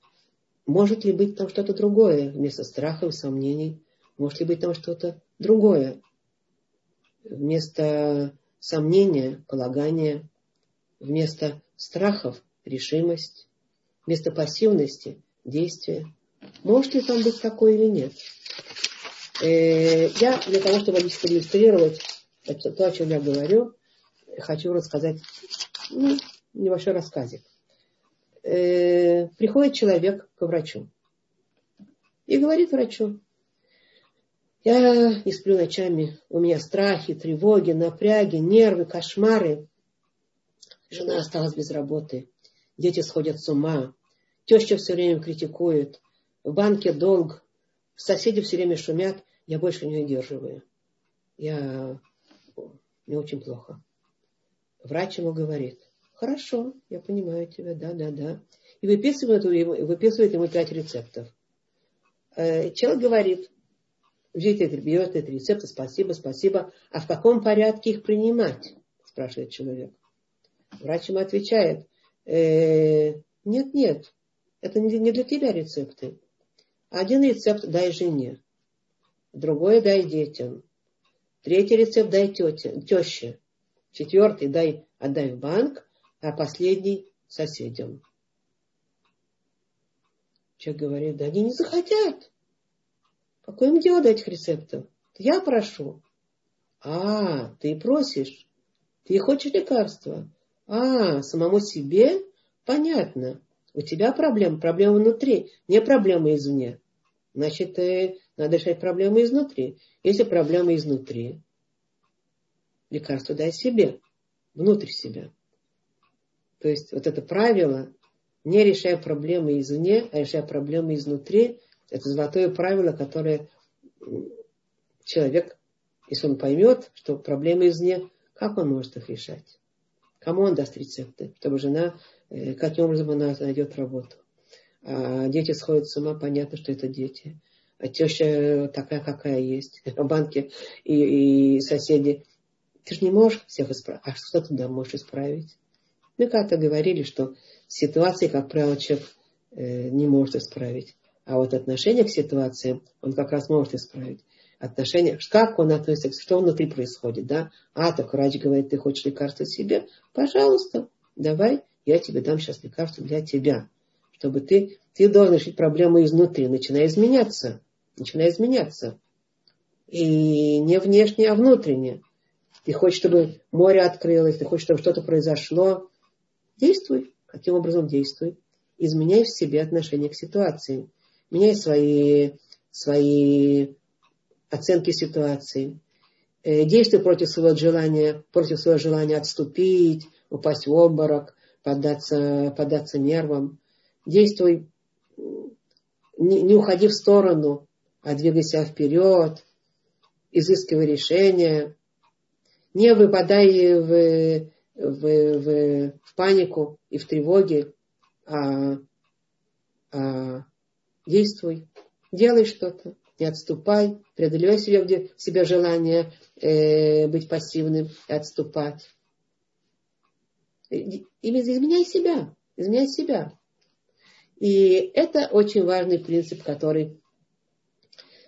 может ли быть там что-то другое вместо страхов и сомнений? Может ли быть там что-то другое? Вместо сомнения, полагания, вместо страхов решимость, вместо пассивности действие. Может ли там быть такое или нет? Э, я для того, чтобы иллюстрировать это, то, о чем я говорю, хочу рассказать ну, небольшой рассказик э, приходит человек к врачу и говорит врачу, я не сплю ночами, у меня страхи, тревоги, напряги, нервы, кошмары. Жена осталась без работы, дети сходят с ума, теща все время критикует, в банке долг, соседи все время шумят, я больше не удерживаю. Я... Мне очень плохо. Врач ему говорит, Хорошо, я понимаю тебя, да, да, да. И выписывает, выписывает ему пять рецептов. Э, человек говорит, взять берет эти рецепты, спасибо, спасибо. А в каком порядке их принимать? Спрашивает человек. Врач ему отвечает, э, нет, нет, это не для тебя рецепты. Один рецепт дай жене, другой дай детям, третий рецепт дай тете, теще, четвертый дай отдай в банк, а последний соседям. Человек говорит, да они не захотят. Какое им дело до этих рецептов? Я прошу. А, ты просишь. Ты хочешь лекарства. А, самому себе? Понятно. У тебя проблема, проблема внутри, не проблема извне. Значит, надо решать проблемы изнутри. Если проблема изнутри, лекарство дай себе, внутрь себя. То есть вот это правило, не решая проблемы извне, а решая проблемы изнутри, это золотое правило, которое человек, если он поймет, что проблемы извне, как он может их решать? Кому он даст рецепты, чтобы жена, э, каким образом она найдет работу? А дети сходят с ума, понятно, что это дети. А теща такая, какая есть. А банки и, и соседи. Ты же не можешь всех исправить. А что ты да можешь исправить? Мы как-то говорили, что ситуации, как правило, человек э, не может исправить. А вот отношение к ситуации он как раз может исправить. Отношение, как он относится, что внутри происходит, да? А, так врач говорит, ты хочешь лекарство себе? Пожалуйста, давай, я тебе дам сейчас лекарство для тебя. Чтобы ты, ты должен решить проблему изнутри, начиная изменяться. Начиная изменяться. И не внешне, а внутренне. Ты хочешь, чтобы море открылось, ты хочешь, чтобы что-то произошло. Действуй. Каким образом действуй? Изменяй в себе отношение к ситуации. Меняй свои, свои оценки ситуации. Э, действуй против своего желания, против своего желания отступить, упасть в обморок, поддаться, поддаться нервам. Действуй, не, не уходи в сторону, а двигайся вперед, изыскивай решения. Не выпадай в, в, в, в панику и в тревоге, а, а действуй, делай что-то, не отступай, преодолевай себе, где, себе желание э, быть пассивным и отступать. И, изменяй себя, изменяй себя. И это очень важный принцип, который,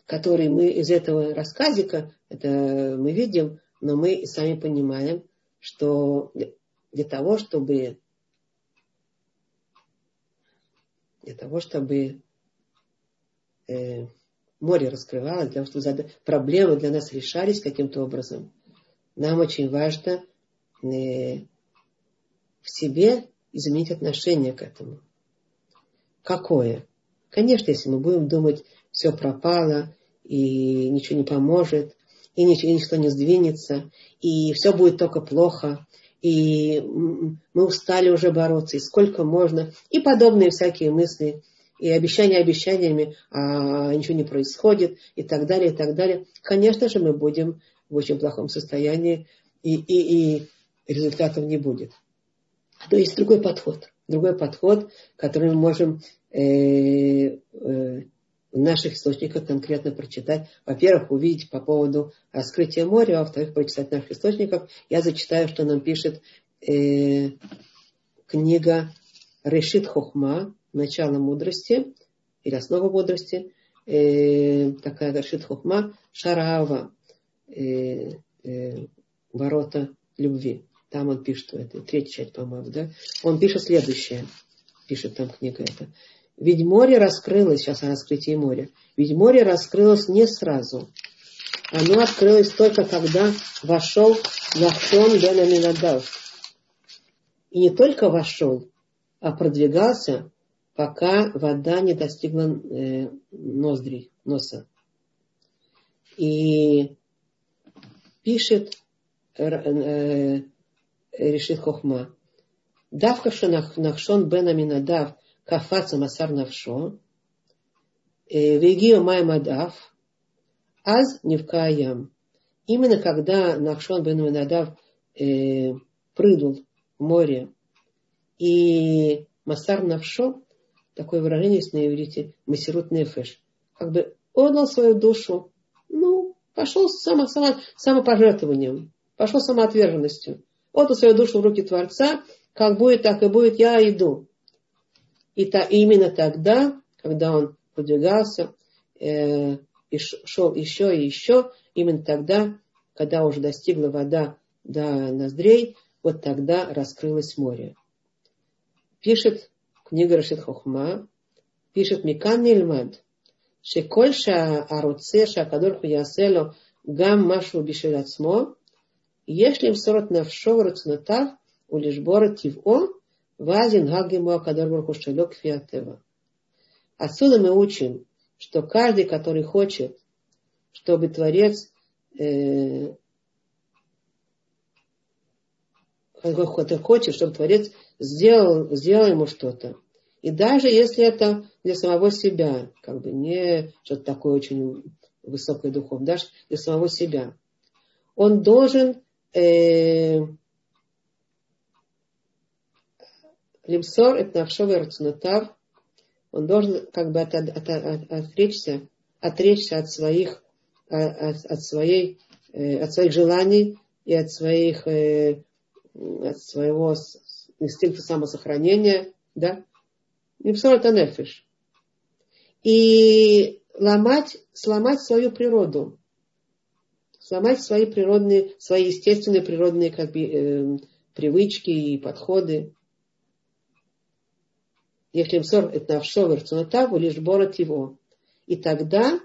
который мы из этого рассказика, это мы видим, но мы сами понимаем, что для того, чтобы для того, чтобы э, море раскрывалось, для того, чтобы проблемы для нас решались каким-то образом, нам очень важно э, в себе изменить отношение к этому. Какое? Конечно, если мы будем думать, все пропало, и ничего не поможет, и ничего, ничто не сдвинется, и все будет только плохо, и мы устали уже бороться, и сколько можно, и подобные всякие мысли, и обещания обещаниями, а ничего не происходит, и так далее, и так далее. Конечно же, мы будем в очень плохом состоянии, и, и, и результатов не будет. То есть другой подход. Другой подход, который мы можем э, э, в наших источниках конкретно прочитать. Во-первых, увидеть по поводу раскрытия моря, а во-вторых, прочитать в наших источниках. Я зачитаю, что нам пишет э, книга Решит Хохма, начало мудрости, или основа мудрости, э, такая Решит Хохма, Шараава, э, э, ворота любви. Там он пишет, это третья часть, по-моему, да? Он пишет следующее, пишет там книга эта. Ведь море раскрылось, сейчас о раскрытии моря, ведь море раскрылось не сразу. Оно открылось только когда вошел Нахшон бен Аминадав. И не только вошел, а продвигался, пока вода не достигла э, ноздрей, носа. И пишет э, э, решит Хохма. Давка Нахшон бен Аминадав – кафаца масар навшо, вегио май мадав, аз невкаям. Именно когда Нахшон бен Манадав э, прыгнул в море, и Масар Навшо, такое выражение есть на иврите, Масирут Нефеш, как бы отдал свою душу, ну, пошел само, само, самопожертвованием, пошел самоотверженностью, отдал свою душу в руки Творца, как будет, так и будет, я иду. И та, именно тогда, когда он продвигался э, и шел еще и еще, именно тогда, когда уже достигла вода до ноздрей, вот тогда раскрылось море. Пишет книга Рашид Хохма, пишет Микан Нильмад, שכל שהרוצה שהקדוש ברוך הוא יעשה לו גם משהו בשביל עצמו, יש למסור את נפשו ורצונותיו ולשבור את טבעו Вазин Гагему Кадарбурху Шалек Фиатева. Отсюда мы учим, что каждый, который хочет, чтобы Творец э, хочет, чтобы Творец сделал, сделал ему что-то. И даже если это для самого себя, как бы не что-то такое очень высокой духов, даже для самого себя. Он должен э, лимсор это навшовый рацунатав, он должен как бы от, от, от, отречься, отречься от своих, от, от, своей, э, от своих желаний и от своих, э, от своего инстинкта самосохранения, да? Лимсор это нефиш. И ломать, сломать свою природу, сломать свои природные, свои естественные природные как бы, э, привычки и подходы. Если мсор это навшовер цунатаву, лишь борот его. И тогда,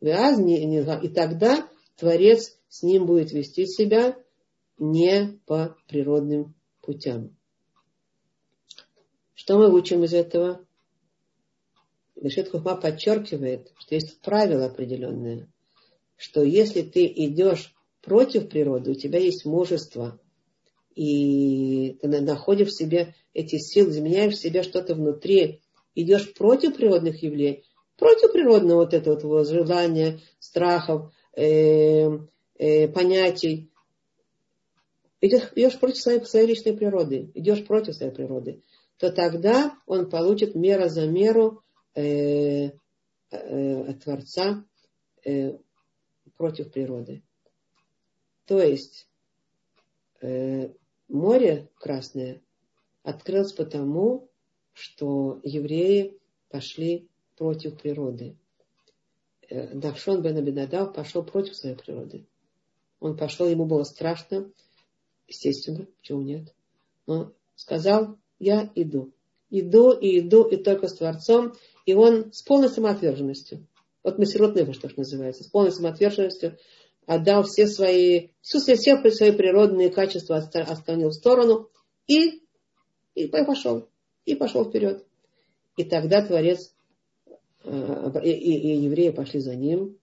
и тогда Творец с ним будет вести себя не по природным путям. Что мы учим из этого? Бешет Хухма подчеркивает, что есть правило определенное, что если ты идешь против природы, у тебя есть мужество, и ты находишь в себе эти силы, изменяешь в себе что-то внутри, идешь против природных явлений, против природного вот этого твоего желания, страхов, э, э, понятий, идешь, идешь против своей, своей личной природы, идешь против своей природы, то тогда он получит мера за меру э, э, Творца э, против природы. То есть э, море Красное открылось потому, что евреи пошли против природы. Э, Давшон бен Абинадав пошел против своей природы. Он пошел, ему было страшно, естественно, почему нет. Но сказал, я иду. Иду и иду, и только с Творцом, и он с полной самоотверженностью, вот Масирот Нефеш, что называется, с полной самоотверженностью отдал все свои, все, все свои природные качества оставил в сторону и, и пошел, и пошел вперед. И тогда Творец э, и, и, и евреи пошли за ним,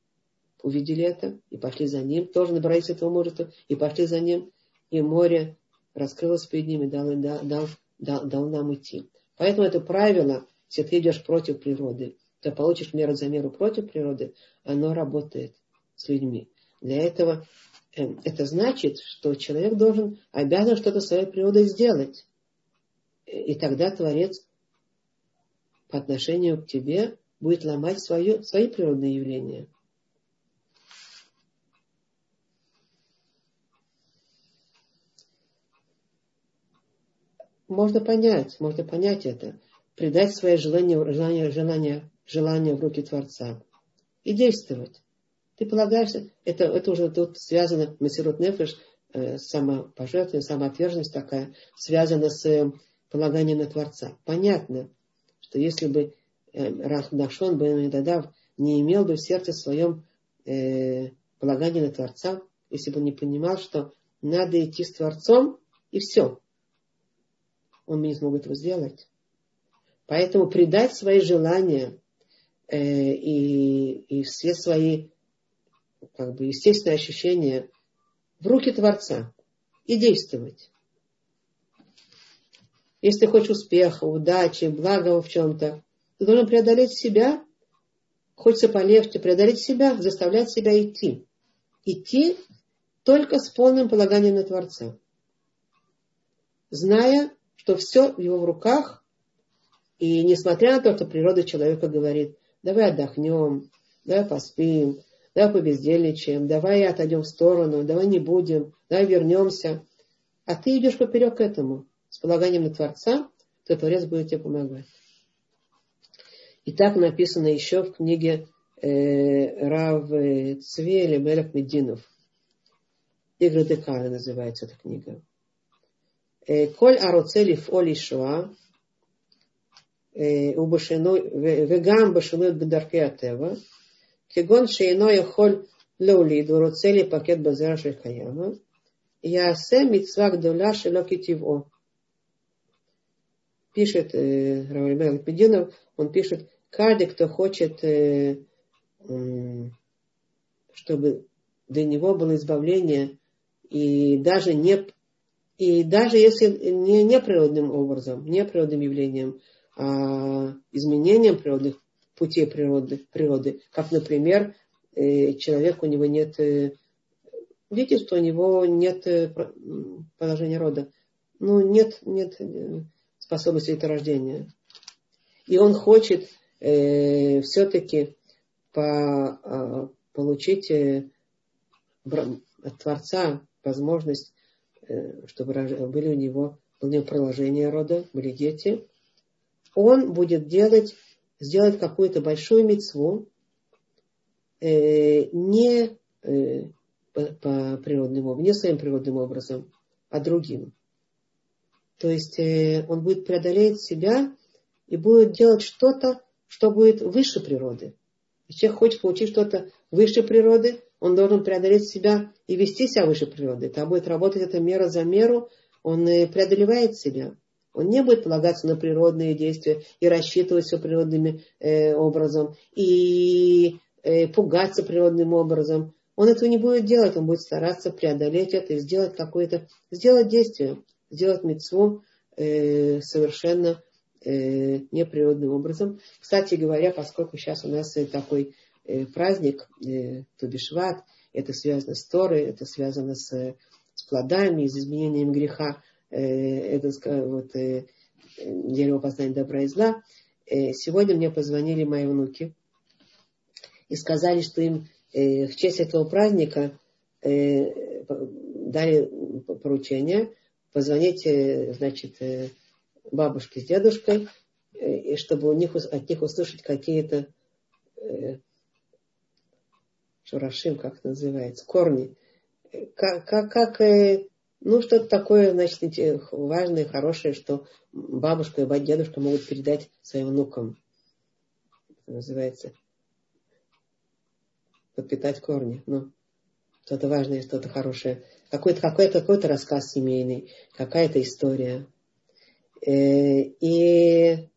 увидели это, и пошли за ним, тоже набрались этого мужества, и пошли за ним, и море раскрылось перед ними, дал, дал, дал, дал, нам идти. Поэтому это правило если ты идешь против природы, то получишь меру за меру против природы, оно работает с людьми. Для этого э, это значит, что человек должен, обязан что-то своей природой сделать. И тогда Творец по отношению к тебе будет ломать свое, свои природные явления. Можно понять, можно понять это предать свое желание, желание, желание, желание в руки Творца и действовать. Ты полагаешься, это, это уже тут связано, Масирут Нефеш, э, самопожертвование, самоотверженность такая, связана с э, полаганием на Творца. Понятно, что если бы э, Рахнашон бы Дадав не имел бы в сердце своем э, полагание на Творца, если бы не понимал, что надо идти с Творцом, и все. Он не смог этого сделать. Поэтому предать свои желания э, и, и все свои как бы, естественные ощущения в руки Творца и действовать. Если ты хочешь успеха, удачи, блага в чем-то, ты должен преодолеть себя, хочется полегче, преодолеть себя, заставлять себя идти. Идти только с полным полаганием на Творца. Зная, что все в его руках, и несмотря на то, что природа человека говорит, давай отдохнем, давай поспим, давай побездельничаем, давай отойдем в сторону, давай не будем, давай вернемся. А ты идешь поперек этому, с полаганием на Творца, то Творец будет тебе помогать. И так написано еще в книге э, Рав Цвели Мелех Мединов. Игры Декара называется эта книга. «Э, Коль ароцели фоли шуа, וגם בשינוי בדרכי הטבע, כגון שאינו יכול להוליד ורוצה להיפקד בזרע שקיימה, יעשה מצווה גדולה שלא כטבעו. Пишет э, Равлибел Пединов, он пишет, каждый, кто хочет, э, э, чтобы для него было избавление, и даже не и даже если не, не природным образом, не природным явлением, а, изменением природных путей природы, природы как, например, э, человек, у него нет, э, видит, что у него нет э, положения рода. Ну, нет, нет способности деторождения. И он хочет э, все-таки по, э, получить э, от Творца возможность, чтобы были у него, у него продолжение рода, были дети. Он будет делать, сделать какую-то большую мецву, э, не э, по, по природному, не своим природным образом, а другим. То есть э, он будет преодолеть себя и будет делать что-то, что будет выше природы. Если человек хочет получить что-то выше природы, он должен преодолеть себя и вести себя выше природы. Это будет работать эта мера за меру, он преодолевает себя. Он не будет полагаться на природные действия и рассчитывать все природным э, образом, и э, пугаться природным образом. Он этого не будет делать, он будет стараться преодолеть это и сделать какое-то, сделать действие, сделать мецву э, совершенно э, неприродным образом. Кстати говоря, поскольку сейчас у нас такой праздник э, Тубишват, это связано с Торой, это связано с, с плодами, с изменением греха, э, это вот, э, дерево познания добра и зла. Э, сегодня мне позвонили мои внуки и сказали, что им э, в честь этого праздника э, дали поручение позвонить, э, значит, э, бабушке с дедушкой, э, чтобы у них, от них услышать какие-то э, шурашим, как называется, корни. Как, как, как ну, что-то такое, значит, важное, хорошее, что бабушка и дедушка могут передать своим внукам. Это называется подпитать корни. Ну, что-то важное, что-то хорошее. Какой-то какой какой рассказ семейный, какая-то история. Э, и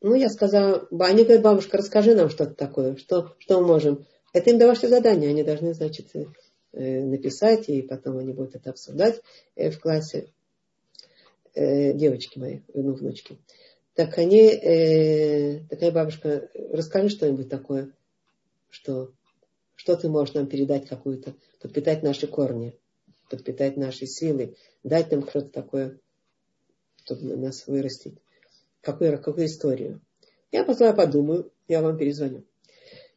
ну, я сказала, они говорят, бабушка, расскажи нам что-то такое, что, что мы можем. Это им домашнее задание, они должны, значит, э, написать, и потом они будут это обсуждать э, в классе. Девочки мои, ну, внучки. Так они, такая бабушка, расскажи что-нибудь такое, что, что ты можешь нам передать какую-то, подпитать наши корни, подпитать наши силы, дать нам что-то такое чтобы нас вырастить. Какую, какую историю. Я потом подумаю, я вам перезвоню.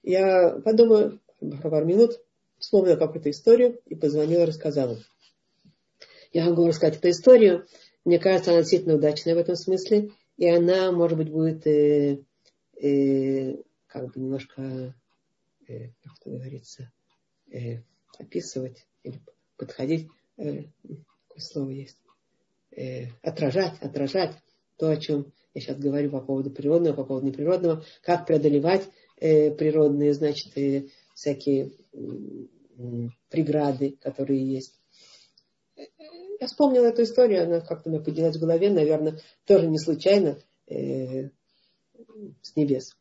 Я подумаю пару минут, вспомнила какую-то историю и позвонила, рассказала. Я могу рассказать эту историю. Мне кажется, она действительно удачная в этом смысле. И она, может быть, будет э, э, как бы немножко, э, как это говорится, э, описывать или подходить. Э, какое слово есть? э, отражать, отражать то, о чем я сейчас говорю по поводу природного, по поводу неприродного, как преодолевать э, природные, значит, э, всякие э, преграды, которые есть. Я вспомнила эту историю, она как-то мне поднялась в голове, наверное, тоже не случайно, э, с небес.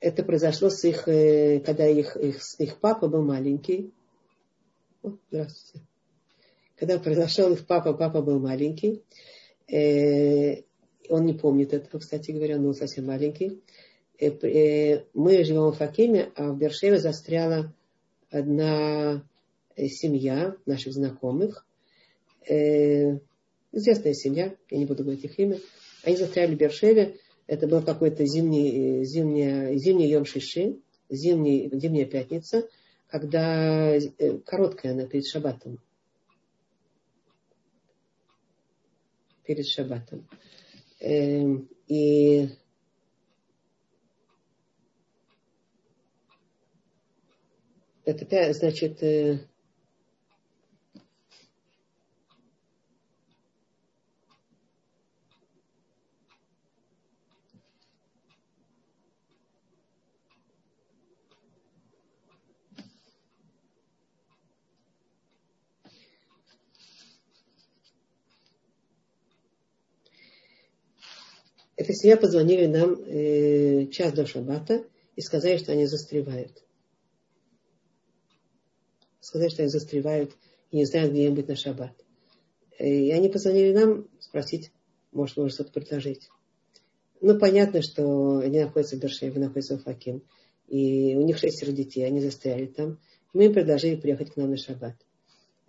Это произошло с их, э, когда их, их, их папа был маленький. О, здравствуйте когда произошел их папа, папа был маленький. Э, он не помнит этого, кстати говоря, он совсем маленький. Э, э, мы живем в Факиме, а в Бершеве застряла одна семья наших знакомых. Известная семья, я не буду говорить их имя. Они застряли в Бершеве. Это был какой-то зимний, зимний, зимний Йом Шиши, зимний, зимняя пятница, когда короткая она перед Шабатом перед шаббатом. Эм, и это, значит, семья позвонили нам э, час до шаббата и сказали, что они застревают. Сказали, что они застревают и не знают, где им быть на шаббат. Э, и они позвонили нам спросить, может, можно что-то предложить. Ну, понятно, что они находятся в Бершеве, находятся в Факим. И у них шестеро детей, они застряли там. Мы им предложили приехать к нам на шаббат.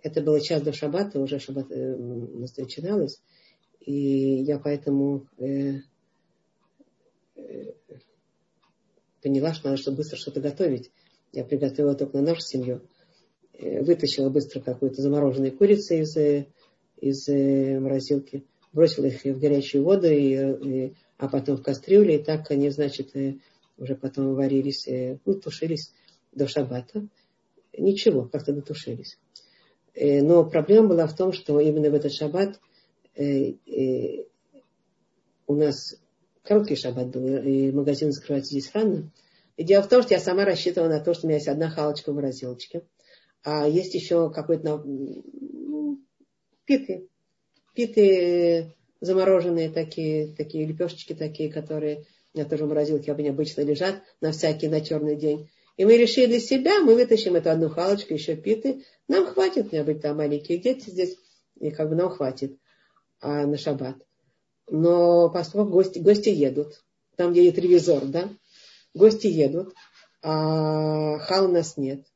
Это было час до шаббата, уже шаббат э, начиналось. И я поэтому э, поняла, что надо что быстро что-то готовить. Я приготовила только на нашу семью. Э, вытащила быстро какую-то замороженную курицу из, э, из э, морозилки, бросила их в горячую воду, и, и, а потом в кастрюле. И так они, значит, уже потом варились, ну, тушились до шаббата. Ничего, как-то дотушились. Но проблема была в том, что именно в этот шаббат у нас короткий шаббат был, и магазин закрывается здесь рано. И дело в том, что я сама рассчитывала на то, что у меня есть одна халочка в морозилочке. А есть еще какой-то ну, питы. Питы замороженные такие, такие лепешечки такие, которые у меня тоже в морозилке обычно лежат на всякий, на черный день. И мы решили для себя, мы вытащим эту одну халочку, еще питы. Нам хватит, у меня быть там маленькие дети здесь, и как бы нам хватит а, на шаббат. Но поскольку гости, гости едут, там, есть ревизор, да, гости едут, а хал у нас нет.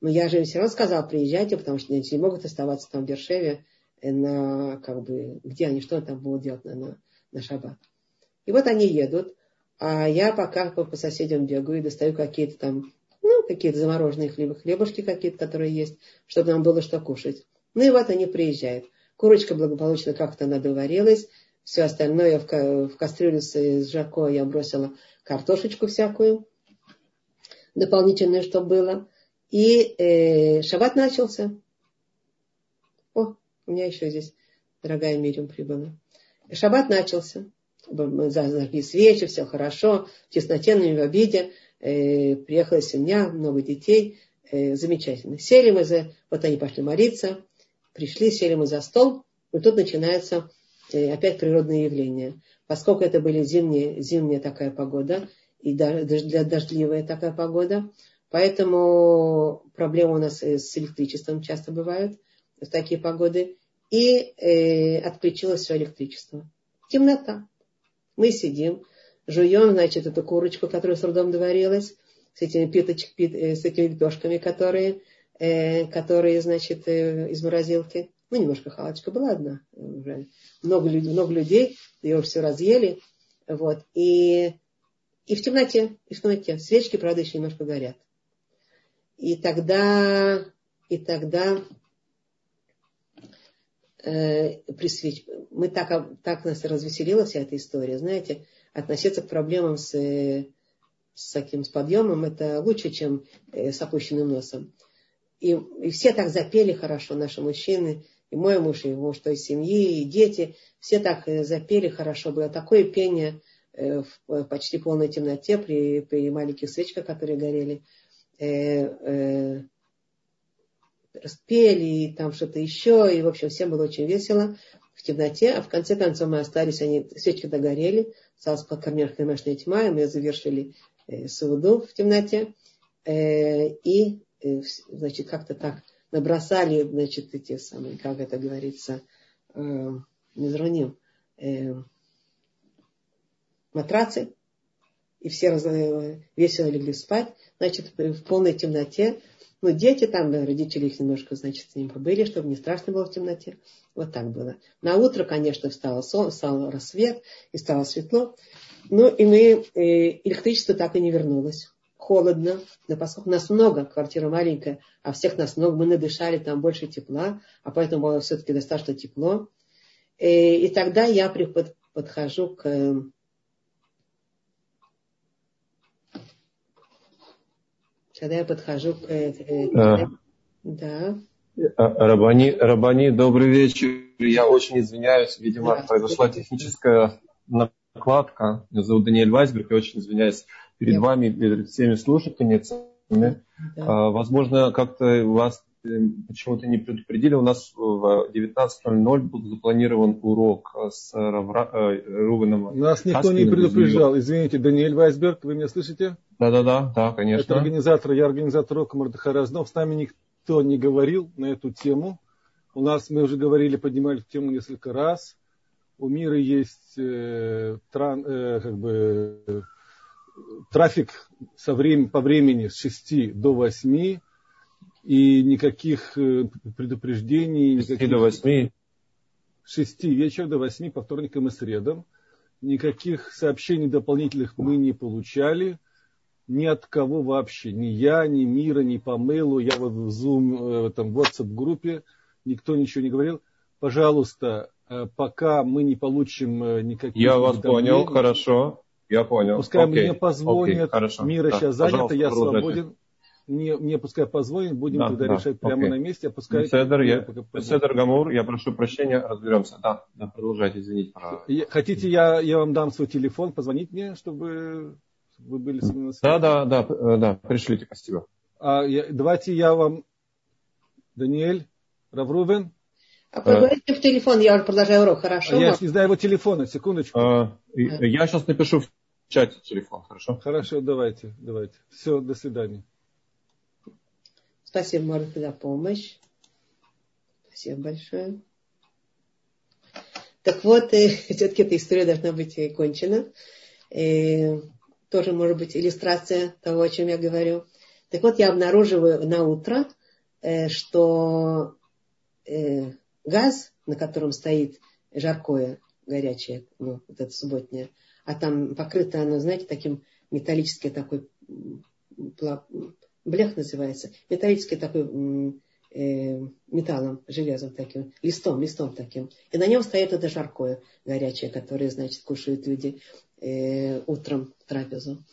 Но я же все равно сказала, приезжайте, потому что они не могут оставаться там в Бершеве, э, на, как бы, где они, что там будут делать на, на, на шаббат. И вот они едут, а я пока по, по соседям бегаю и достаю какие-то там, ну, какие-то замороженные хлебы, хлебушки какие-то, которые есть, чтобы нам было что кушать. Ну и вот они приезжают. Курочка благополучно как-то надоварилась, все остальное в, в кастрюлю с, с жарко я бросила картошечку всякую, дополнительную, что было. И э, шаббат начался. О, у меня еще здесь дорогая Мирим прибыла. Шаббат начался. Зажгли свечи, все хорошо. В тесноте, но не в обиде. Э, приехала семья, много детей. Э, замечательно. Сели мы за... Вот они пошли молиться. Пришли, сели мы за стол. И тут начинается опять природное явление. Поскольку это были зимние, зимняя такая погода, и дождливая такая погода, Поэтому проблемы у нас э, с электричеством часто бывают в такие погоды. И э, отключилось все электричество. Темнота. Мы сидим, жуем, значит, эту курочку, которая с трудом доварилась, с этими питочек, пит, э, с этими лепешками, которые, э, которые значит, э, из морозилки. Ну, немножко халочка была одна. Уже много, людей, много людей, ее все разъели. Вот. И, и в темноте, и в темноте. Свечки, правда, еще немножко горят. И тогда, и тогда э, при свеч... мы так, так нас развеселила вся эта история, знаете, относиться к проблемам с, с таким с подъемом, это лучше, чем э, с опущенным носом. И, и все так запели хорошо, наши мужчины, и мой муж, и муж той семьи, и дети, все так э, запели хорошо. Было такое пение э, в почти полной темноте при, при маленьких свечках, которые горели. Э, э, распели, и там что-то еще, и, в общем, всем было очень весело в темноте, а в конце концов мы остались, они, свечки догорели, осталась покормер кромешная тьма, и мы завершили э, сауду в темноте, э, и, э, значит, как-то так набросали, значит, эти самые, как это говорится, э, не зраним, э, матрацы, и все раз, весело легли спать, значит, в полной темноте. Ну, дети там, родители их немножко, значит, с ним побыли, чтобы не страшно было в темноте. Вот так было. На утро, конечно, встало сон, стал рассвет, и стало светло. Ну, и мы, э, электричество так и не вернулось. Холодно, но поскольку нас много, квартира маленькая, а всех нас много, мы надышали там больше тепла, а поэтому было все-таки достаточно тепло. И, э, и тогда я подхожу к когда я подхожу к... Э, а, да. Рабани, Рабани, добрый вечер. Я очень извиняюсь, видимо, да, произошла техническая накладка. Меня зовут Даниэль Вайсберг, я очень извиняюсь перед я... вами, перед всеми слушательницами. Да. А, возможно, как-то вас э, почему-то не предупредили. У нас в 19.00 был запланирован урок с Равра... Э, Рубином. Нас никто не предупреждал. Извините, Даниэль Вайсберг, вы меня слышите? Да-да-да, да, конечно. Это организатор, я организатор урока Мардыхай Разнов. С нами никто не говорил на эту тему. У нас, мы уже говорили, поднимали эту тему несколько раз. У мира есть э, тран, э, как бы, трафик со времени, по времени с 6 до 8 и никаких э, предупреждений. С 6 до 8? С 6 вечера до 8 по вторникам и средам. Никаких сообщений дополнительных мы не получали. Ни от кого вообще. Ни я, ни Мира, ни по мейлу. Я вот в Zoom, э, в этом WhatsApp группе. Никто ничего не говорил. Пожалуйста, э, пока мы не получим никаких... Я вас понял, хорошо. Я понял. Пускай Окей. мне позвонят. Окей, Мира да. сейчас занята, я свободен. Мне, мне пускай позвонит, будем да, тогда да. решать прямо Окей. на месте. А пускай Седер, я, Седер Гамур, я прошу прощения, разберемся. Да, да продолжайте, извините. Хотите, я, я вам дам свой телефон, позвонить мне, чтобы вы были со мной Да, да, да, э, да, пришлите, спасибо. А, я, давайте я вам, Даниэль, Раврувен. А поговорите в телефон, я продолжаю урок, хорошо? А я не знаю его телефона, секундочку. А, я сейчас напишу в чате телефон, хорошо? Хорошо, давайте, давайте. Все, до свидания. Спасибо, Марта, за помощь. Спасибо большое. Так вот, э, все-таки эта история должна быть кончена. Э, тоже может быть иллюстрация того, о чем я говорю. Так вот, я обнаруживаю на утро, э, что э, газ, на котором стоит жаркое, горячее, ну, вот это субботнее, а там покрыто оно, знаете, таким металлическим такой блях называется, металлический такой э, металлом, железом таким, листом, листом таким. И на нем стоит это жаркое, горячее, которое, значит, кушают люди э, утром в трапезу.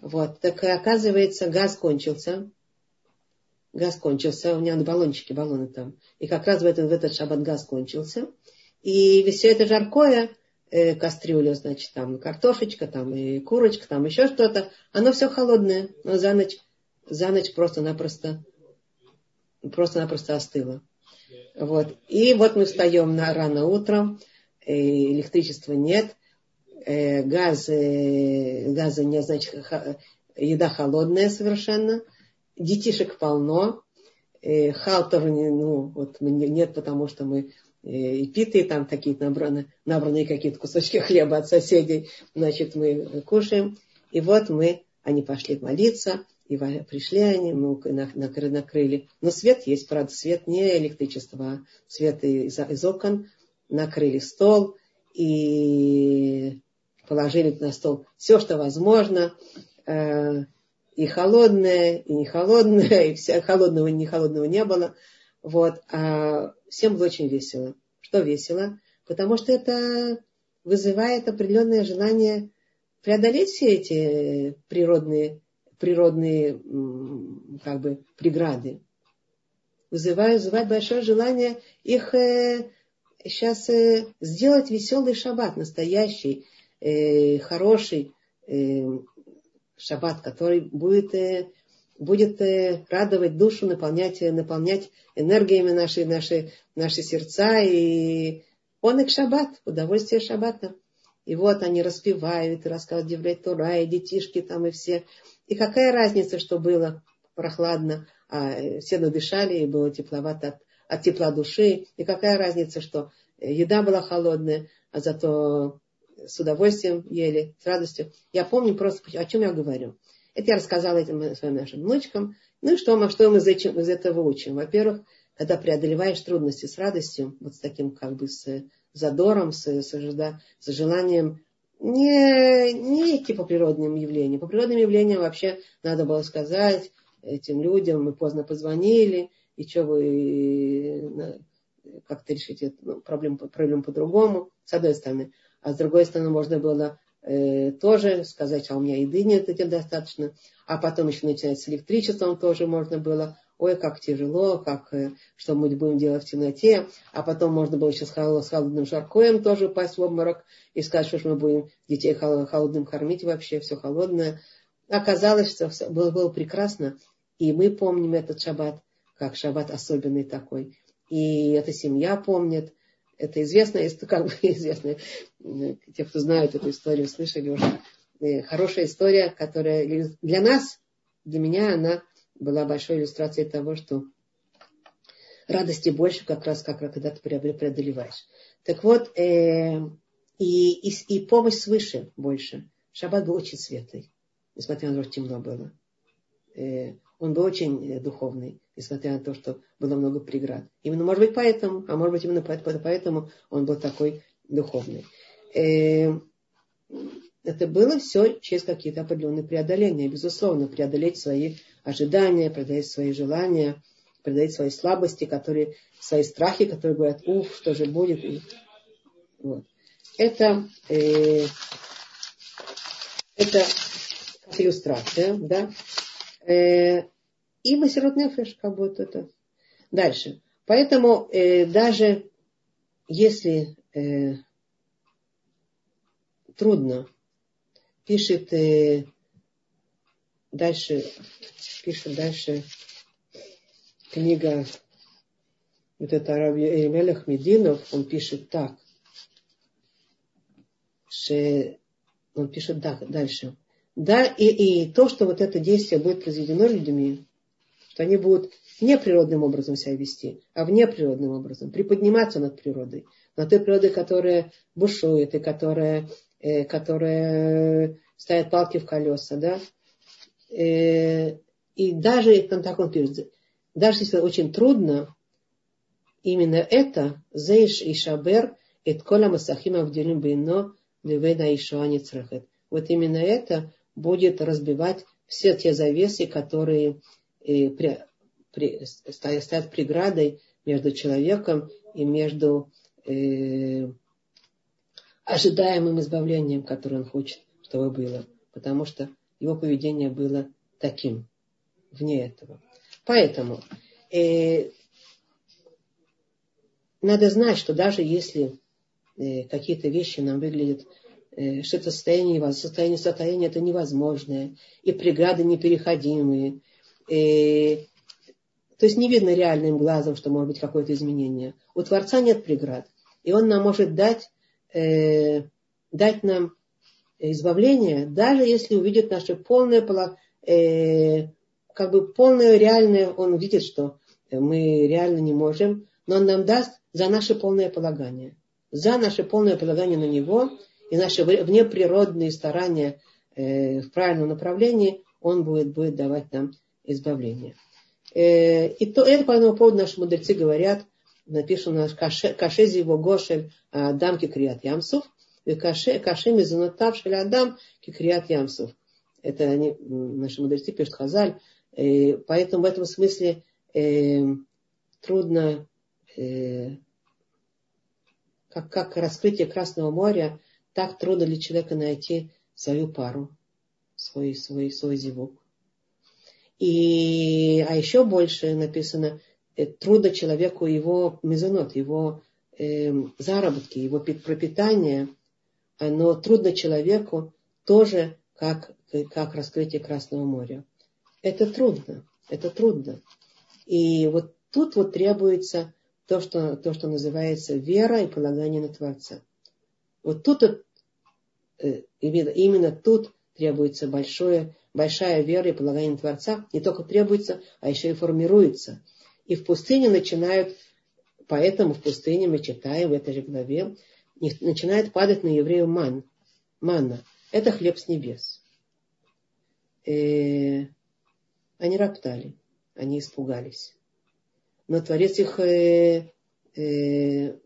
Вот. Так оказывается, газ кончился. Газ кончился. У меня на баллончике, баллоны там. И как раз в этот, в этот шаббат газ кончился. И все это жаркое, э, кастрюля, значит, там картошечка, там и курочка, там еще что-то, оно все холодное. Но за ночь за ночь просто-напросто просто-напросто остыло. Вот. И вот мы встаем на, рано утром, э, электричества нет, э, газ, э, газа нет, значит, еда холодная совершенно, детишек полно, халтер ну, вот, нет, потому что мы и питые там такие набраны, набранные какие-то кусочки хлеба от соседей, значит, мы кушаем. И вот мы, они пошли молиться, и пришли они, мы накрыли. Но свет есть, правда, свет не электричество, а свет из, из окон. Накрыли стол и положили на стол все, что возможно. Э, и холодное, и не холодное, и вся, холодного и не холодного не было. Вот. А всем было очень весело. Что весело? Потому что это вызывает определенное желание преодолеть все эти природные природные как бы, преграды. Вызывает, вызывает большое желание их э, сейчас э, сделать веселый шаббат, настоящий, э, хороший э, шаббат, который будет, э, будет э, радовать душу, наполнять, наполнять энергиями наши, наши, наши сердца. И он их шаббат, удовольствие шаббата. И вот они распевают, и рассказывают Девлей Тура, и детишки там, и все и какая разница, что было прохладно, а все надышали, и было тепловато от, от тепла души. И какая разница, что еда была холодная, а зато с удовольствием ели, с радостью. Я помню просто, о чем я говорю. Это я рассказала этим своим нашим внучкам. Ну и что, мы, что мы из, из этого учим? Во-первых, когда преодолеваешь трудности с радостью, вот с таким как бы с задором, с, с, с желанием не, не идти по природным явлениям. По природным явлениям вообще надо было сказать этим людям, мы поздно позвонили, и что вы как-то решите ну, проблему, проблему по-другому, с одной стороны. А с другой стороны, можно было э, тоже сказать, а у меня еды нет, этим достаточно. А потом еще начинать с электричеством тоже можно было ой, как тяжело, как, э, что мы будем делать в темноте, а потом можно было еще с, холод, с холодным жаркоем тоже упасть в обморок и сказать, что мы будем детей холодным кормить вообще, все холодное. Оказалось, что все было, было прекрасно, и мы помним этот шаббат, как шаббат особенный такой. И эта семья помнит, это известно, как бы известно, э, те, кто знают эту историю, слышали уже. Э, хорошая история, которая для нас, для меня она была большой иллюстрацией того, что радости больше как раз, как когда ты преодолеваешь. Так вот, э, и, и, и помощь свыше больше. Шаббат был очень светлый. несмотря на то, что темно было. Э, он был очень духовный, несмотря на то, что было много преград. Именно, может быть, поэтому, а может быть, именно поэтому он был такой духовный. Э, это было все через какие-то определенные преодоления. Безусловно, преодолеть свои ожидания, преодолеть свои желания, преодолеть свои слабости, которые, свои страхи, которые говорят, уф, что же будет. И, вот. Это, э, это иллюстрация, да. Э, и Масирот Нефеш, как будто это. Дальше. Поэтому э, даже если э, трудно, пишет э, дальше, пишет дальше книга вот это Раби Мединов, он пишет так, что он пишет так, дальше. Да, и, и то, что вот это действие будет произведено людьми, что они будут не природным образом себя вести, а внеприродным образом, приподниматься над природой, над той природой, которая бушует и которая, э, которая ставит палки в колеса, да. Э, и даже, там так он пишет, даже если очень трудно, именно это, зейш и шабер, et кола масахим авдилим бейно, левена ишуани црахет. Вот именно это будет разбивать все те завесы, которые э, при, при, стоят преградой между человеком и между э, ожидаемым избавлением, которое он хочет, чтобы было. Потому что его поведение было таким, вне этого. Поэтому э, надо знать, что даже если э, какие-то вещи нам выглядят, что это состояние, состояние, состояние это невозможное, и преграды непереходимые, э, то есть не видно реальным глазом, что может быть какое-то изменение. У Творца нет преград. И Он нам может дать, э, дать нам избавление, даже если увидит наше полное, э, как бы полное реальное, он видит, что мы реально не можем, но он нам даст за наше полное полагание. За наше полное полагание на него и наши внеприродные старания э, в правильном направлении, он будет, будет давать нам избавление. Э, и то, это по этому поводу наши мудрецы говорят, напишут наш Кашези его Гошель Дамки Криат Ямсуф, Каше, каше мизанотав шель адам кикриат ямсов. Это они, наши мудрецы пишут Хазаль. И э, поэтому в этом смысле э, трудно, э, как, как раскрытие Красного моря, так трудно для человека найти свою пару, свой, свой, свой зевок. И, а еще больше написано, э, трудно человеку его мезонот, его э, заработки, его пропитание – но трудно человеку тоже, как, как раскрытие Красного моря. Это трудно, это трудно. И вот тут вот требуется то, что, то, что называется вера и полагание на Творца. Вот тут, э, именно, именно тут требуется большое, большая вера и полагание Творца. Не только требуется, а еще и формируется. И в пустыне начинают, поэтому в пустыне мы читаем в этой же главе, начинает падать на евреев ман, манна. Это хлеб с небес. Э, они роптали, они испугались. Но Творец их э, э,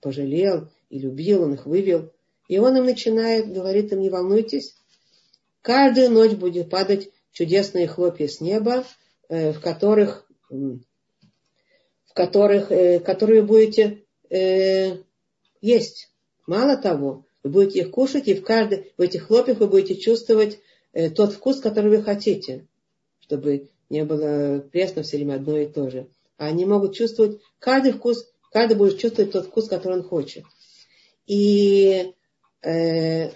пожалел и любил, он их вывел. И он им начинает, говорит им, не волнуйтесь, каждую ночь будет падать чудесные хлопья с неба, в которых, в которых, которые будете есть. Мало того, вы будете их кушать, и в, каждой, в этих хлопьях вы будете чувствовать э, тот вкус, который вы хотите, чтобы не было пресно все время одно и то же. А они могут чувствовать каждый вкус, каждый будет чувствовать тот вкус, который он хочет. И э,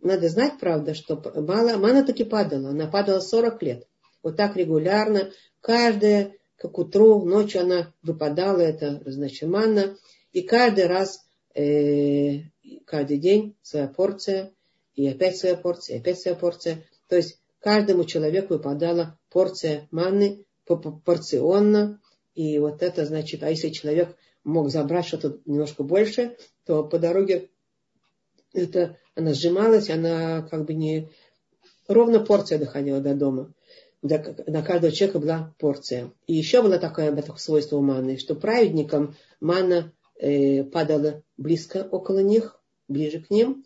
надо знать, правда, что мало, мана таки падала. Она падала 40 лет. Вот так регулярно. Каждое, как утру, ночью она выпадала, это значит манна. И каждый раз, э, каждый день своя порция, и опять своя порция, и опять своя порция. То есть каждому человеку выпадала порция манны порционно. И вот это значит, а если человек мог забрать что-то немножко больше, то по дороге это, она сжималась, она как бы не, ровно порция доходила до дома. на каждого человека была порция. И еще было такое, такое свойство у маны, что праведникам мана э, падала близко около них, ближе к ним,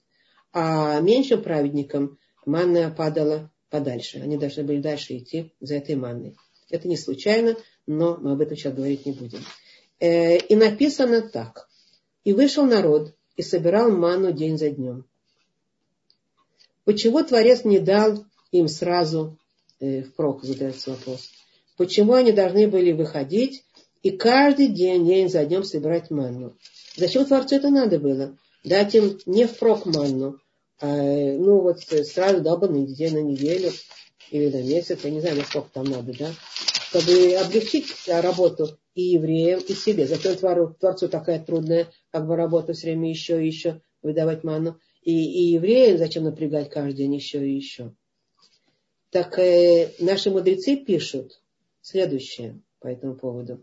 а меньшим праведникам манна падала подальше. Они должны были дальше идти за этой манной. Это не случайно, но мы об этом сейчас говорить не будем. Э, и написано так. И вышел народ и собирал ману день за днем. Почему Творец не дал им сразу э, впрок, задается вопрос. Почему они должны были выходить и каждый день, день за днем собирать манну? Зачем Творцу это надо было? Дать им не впрок манну, а ну вот сразу дал бы на неделю, на неделю или на месяц, я не знаю, насколько там надо, да, чтобы облегчить работу и евреям, и себе. Зачем Творцу такая трудная как бы работа все время еще и еще выдавать ману. И, и евреям зачем напрягать каждый день еще и еще. Так э, наши мудрецы пишут следующее по этому поводу.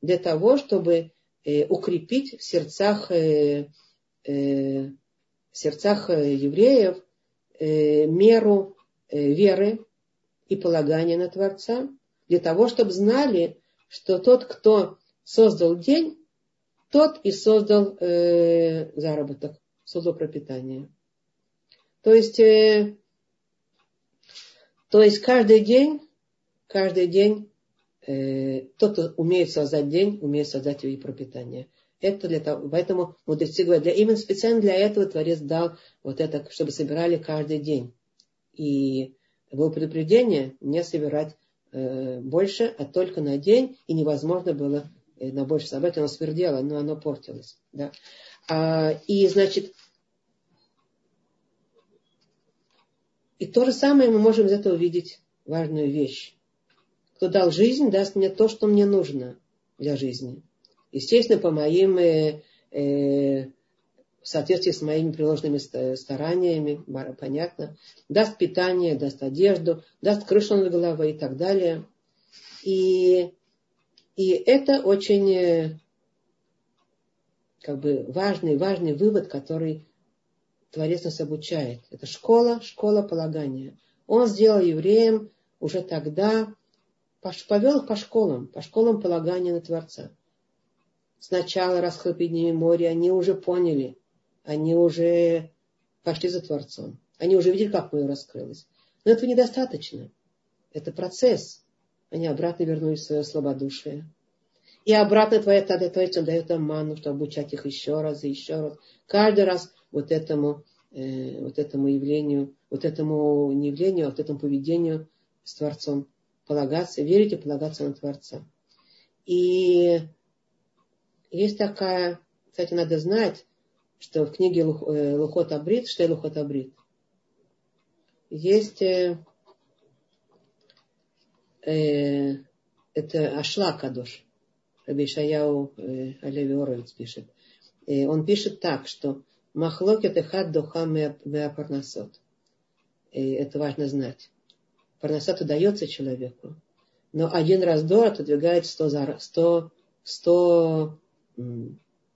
Для того, чтобы э, укрепить в сердцах, э, э, в сердцах э, евреев э, меру э, веры и полагания на Творца, для того, чтобы знали, что тот, кто создал день, тот и создал э, заработок, создал пропитание. То есть, э, то есть каждый день, каждый день э, тот, кто умеет создать день, умеет создать и пропитание. Это для того, поэтому мудрецы говорят, для, именно специально для этого Творец дал вот это, чтобы собирали каждый день. И было предупреждение не собирать э, больше, а только на день, и невозможно было э, на больше собрать, оно свердело, но оно портилось. Да. А, и, значит, и то же самое мы можем из этого увидеть важную вещь. Кто дал жизнь, даст мне то, что мне нужно для жизни. Естественно, по моим, э, э, в соответствии с моими приложенными стараниями, понятно, даст питание, даст одежду, даст крышу над головой и так далее. И, и это очень э, как бы важный, важный вывод, который Творец нас обучает. Это школа, школа полагания. Он сделал евреям уже тогда, повел их по школам, по школам полагания на Творца сначала перед ними море, они уже поняли, они уже пошли за Творцом. Они уже видели, как море раскрылось. Но этого недостаточно. Это процесс. Они обратно вернулись в свое слабодушие. И обратно твоя Творец дает им ману, чтобы обучать их еще раз и еще раз. Каждый раз вот этому, э, вот этому явлению, вот этому не явлению, а вот этому поведению с Творцом полагаться, верить и полагаться на Творца. И есть такая, кстати, надо знать, что в книге э, Лухот Абрит, что Лухот Абрит, есть э, э, это Ашла Кадош. Раби Шаяу э, Алеви Оровец пишет. И он пишет так, что Махлокет эхад духа меапарнасот. И это важно знать. Парнасат удается человеку, но один раздор отодвигает 100, 100, 100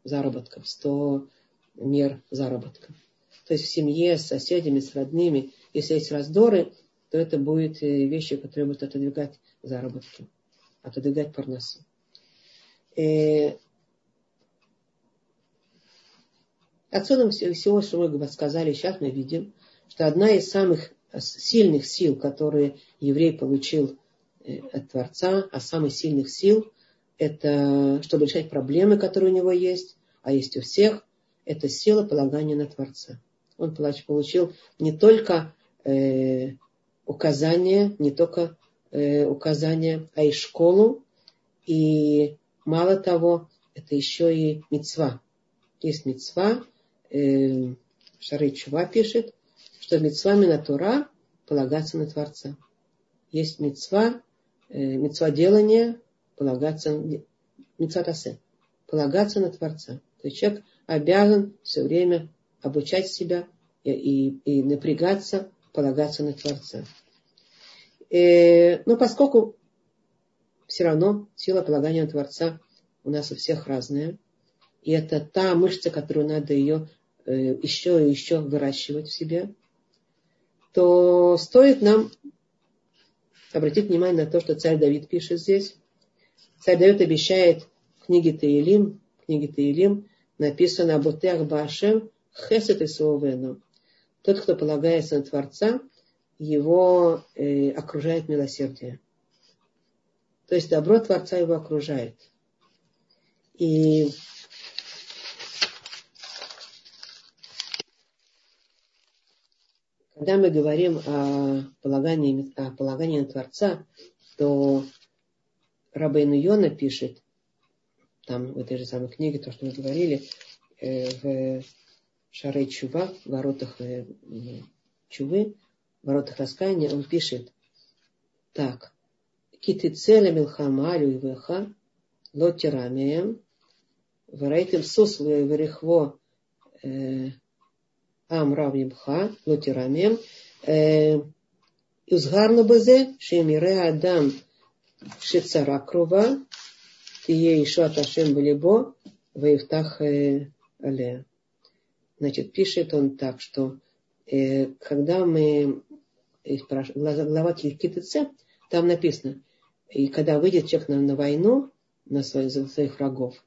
заработков, 100 мер заработка. То есть в семье, с соседями, с родными, если есть раздоры, то это будут э, вещи, которые будут отодвигать заработки, отодвигать парносу. И э, отсюда всего, что мы сказали, сейчас мы видим, что одна из самых сильных сил, которые еврей получил э, от Творца, а самых сильных сил это чтобы решать проблемы, которые у него есть, а есть у всех, это сила полагания на Творца. Он получил не только э, указания, не только э, указания, а и школу, и мало того, это еще и мецва. Есть мецва, э, Шары Чува пишет, что мецва Минатура полагаться на Творца. Есть мецва, э, мецва делания, полагаться, мецатасе, полагаться на Творца. То есть человек обязан все время обучать себя и, и, и напрягаться, полагаться на Творца. И, э, но поскольку все равно сила полагания на Творца у нас у всех разная, и это та мышца, которую надо ее э, еще и еще выращивать в себе, то стоит нам обратить внимание на то, что царь Давид пишет здесь. Царь Давид обещает в книге Таилим, в книге Таилим написано «Абутех Башем хесет и суовену». Тот, кто полагается на Творца, его э, окружает милосердие. То есть добро Творца его окружает. И когда мы говорим о полагании, о полагании на Творца, то Рабейну Йона пишет, там в этой же самой книге, то, что мы говорили, э, в Шаре Чува, в воротах э, Чувы, в воротах раскаяния, он пишет так. Киты цели милхама и веха, лотирамием, варейтем суслу и верехво э, амрав имха, лотирамием, узгарну базе, шемире адам, Шицара Крува, Тие Ишуат Ашем Балибо, Ваевтах Але. Э, Значит, пишет он так, что э, когда мы э, глава Китыце, там написано, и когда выйдет человек на, на войну, на своих, за своих врагов,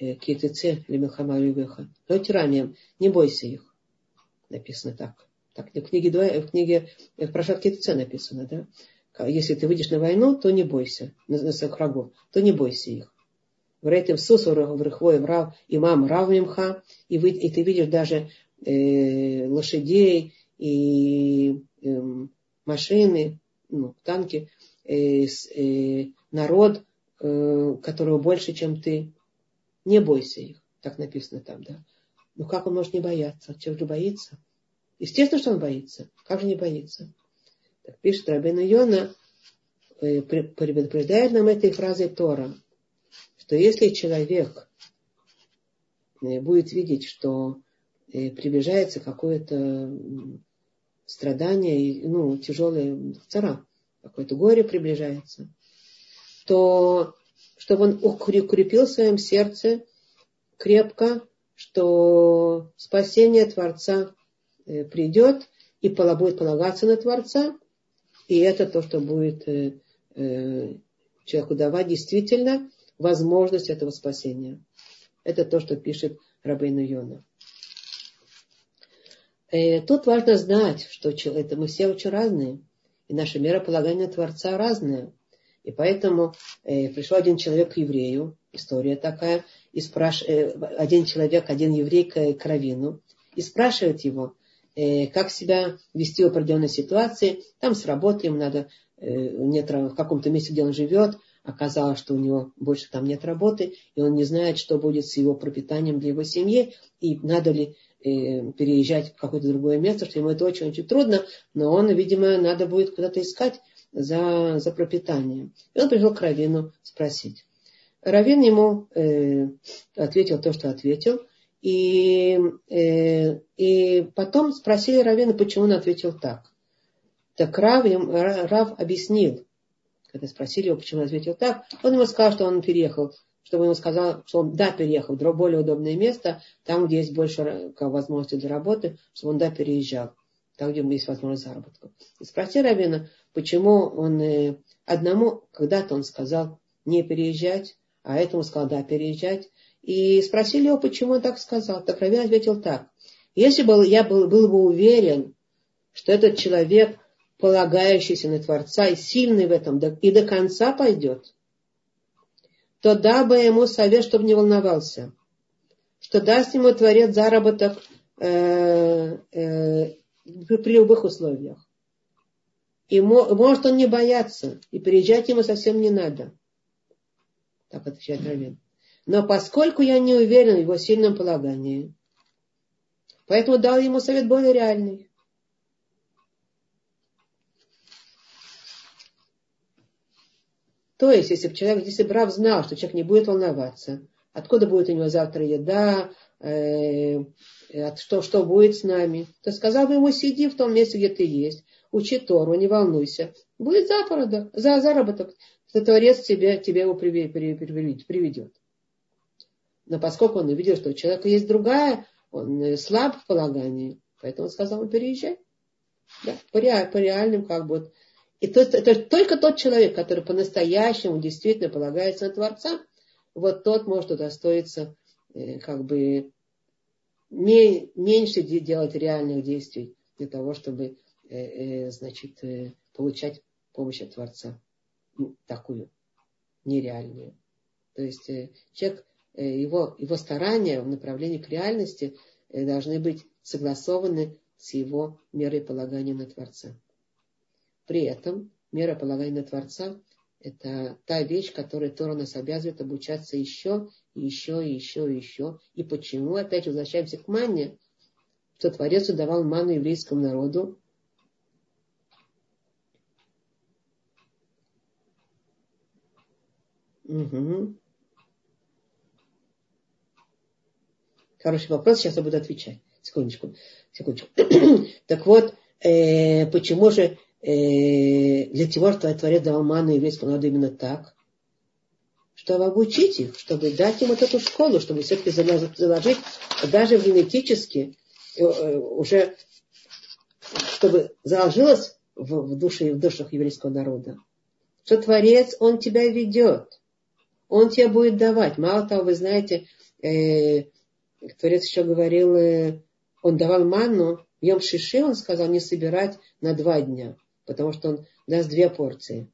э, Китыце, Лемехама Любеха, но тиранием, не бойся их. Написано так. Так в книге, в книге в Прошат Китыце написано, да? Если ты выйдешь на войну, то не бойся, на, на своих врагов, то не бойся их. Врейтем сусу врахвой врав имам равмимха, и, вы, и ты видишь даже э, лошадей и э, машины, ну, танки, э, э, народ, э, которого больше, чем ты. Не бойся их. Так написано там, да. Ну как он может не бояться? Чего же боится? Естественно, что он боится. Как же не боится? Так пишет Рабина Йона, э, предупреждает нам этой фразой Тора – что если человек э, будет видеть, что э, приближается какое-то страдание, ну, тяжелое цара, какое-то горе приближается, то чтобы он укрепил в своем сердце крепко, что спасение Творца придет и будет полагаться на Творца, и это то, что будет человеку давать действительно возможность этого спасения. Это то, что пишет Рабейну Йона. Э, тут важно знать, что это мы все очень разные, и наша мера полагания Творца разная. И поэтому э, пришел один человек к еврею, история такая, и спраш... э, один человек, один еврей к, к Равину, и спрашивает его, э, как себя вести в определенной ситуации. Там с работой ему надо, э, нет, в каком-то месте, где он живет, оказалось, что у него больше там нет работы, и он не знает, что будет с его пропитанием для его семьи, и надо ли э, переезжать в какое-то другое место, что ему это очень-очень трудно, но он, видимо, надо будет куда-то искать за, за пропитанием. И он пришел к Равину спросить. Равин ему э, ответил то, что ответил, и, э, и потом спросили Равина, почему он ответил так. Так Рав, Рав объяснил, когда спросили его, почему он ответил так, он ему сказал, что он переехал, чтобы ему сказал, что он да, переехал в более удобное место, там, где есть больше возможностей для работы, чтобы он да, переезжал, там, где есть возможность заработка. И спросил Равина, почему он э, одному, когда-то он сказал не переезжать, а этому сказал да, переезжать. И спросили его, почему он так сказал. Так Равин ответил так. Если бы я был, был бы уверен, что этот человек полагающийся на Творца и сильный в этом, и до конца пойдет, то дабы ему совет, чтобы не волновался, что даст ему Творец заработок э, э, при любых условиях. И может он не бояться, и приезжать ему совсем не надо. Так отвечает Равин. Но поскольку я не уверен в его сильном полагании, поэтому дал ему совет более реальный. То есть, если бы человек, если бы Рав знал, что человек не будет волноваться, откуда будет у него завтра еда, э, что, что будет с нами, то сказал бы ему, сиди в том месте, где ты есть, учи Тору, не волнуйся. Будет заработок, за заработок, что Творец тебе, тебе его приведет. Но поскольку он увидел, что у человека есть другая, он э, слаб в полагании, поэтому он сказал ему переезжай. Да, по, реаль, по реальным как бы. И то, это только тот человек, который по-настоящему действительно полагается на Творца, вот тот может удостоиться э, как бы меньше делать реальных действий для того, чтобы э, значит, получать помощь от Творца. Ну, такую, нереальную. То есть человек, его, его старания в направлении к реальности э, должны быть согласованы с его мерой полагания на Творца. При этом мера полагания на Творца – это та вещь, которой Тора нас обязывает обучаться еще, и еще, и еще, и еще. И почему? Опять возвращаемся к манне, что Творец давал ману еврейскому народу. Угу. Хороший вопрос, сейчас я буду отвечать. Секундочку, секундочку. так вот, э, почему же э, для чего Творец давал ману еврейскому народу именно так? Чтобы обучить их, чтобы дать им вот эту школу, чтобы все-таки заложить даже генетически э, э, уже, чтобы заложилось в, в душе в душах еврейского народа, что Творец, Он тебя ведет, Он тебе будет давать. Мало того, вы знаете, э, Творец еще говорил, э, Он давал манну, Йом Шиши он сказал не собирать на два дня потому что он даст две порции.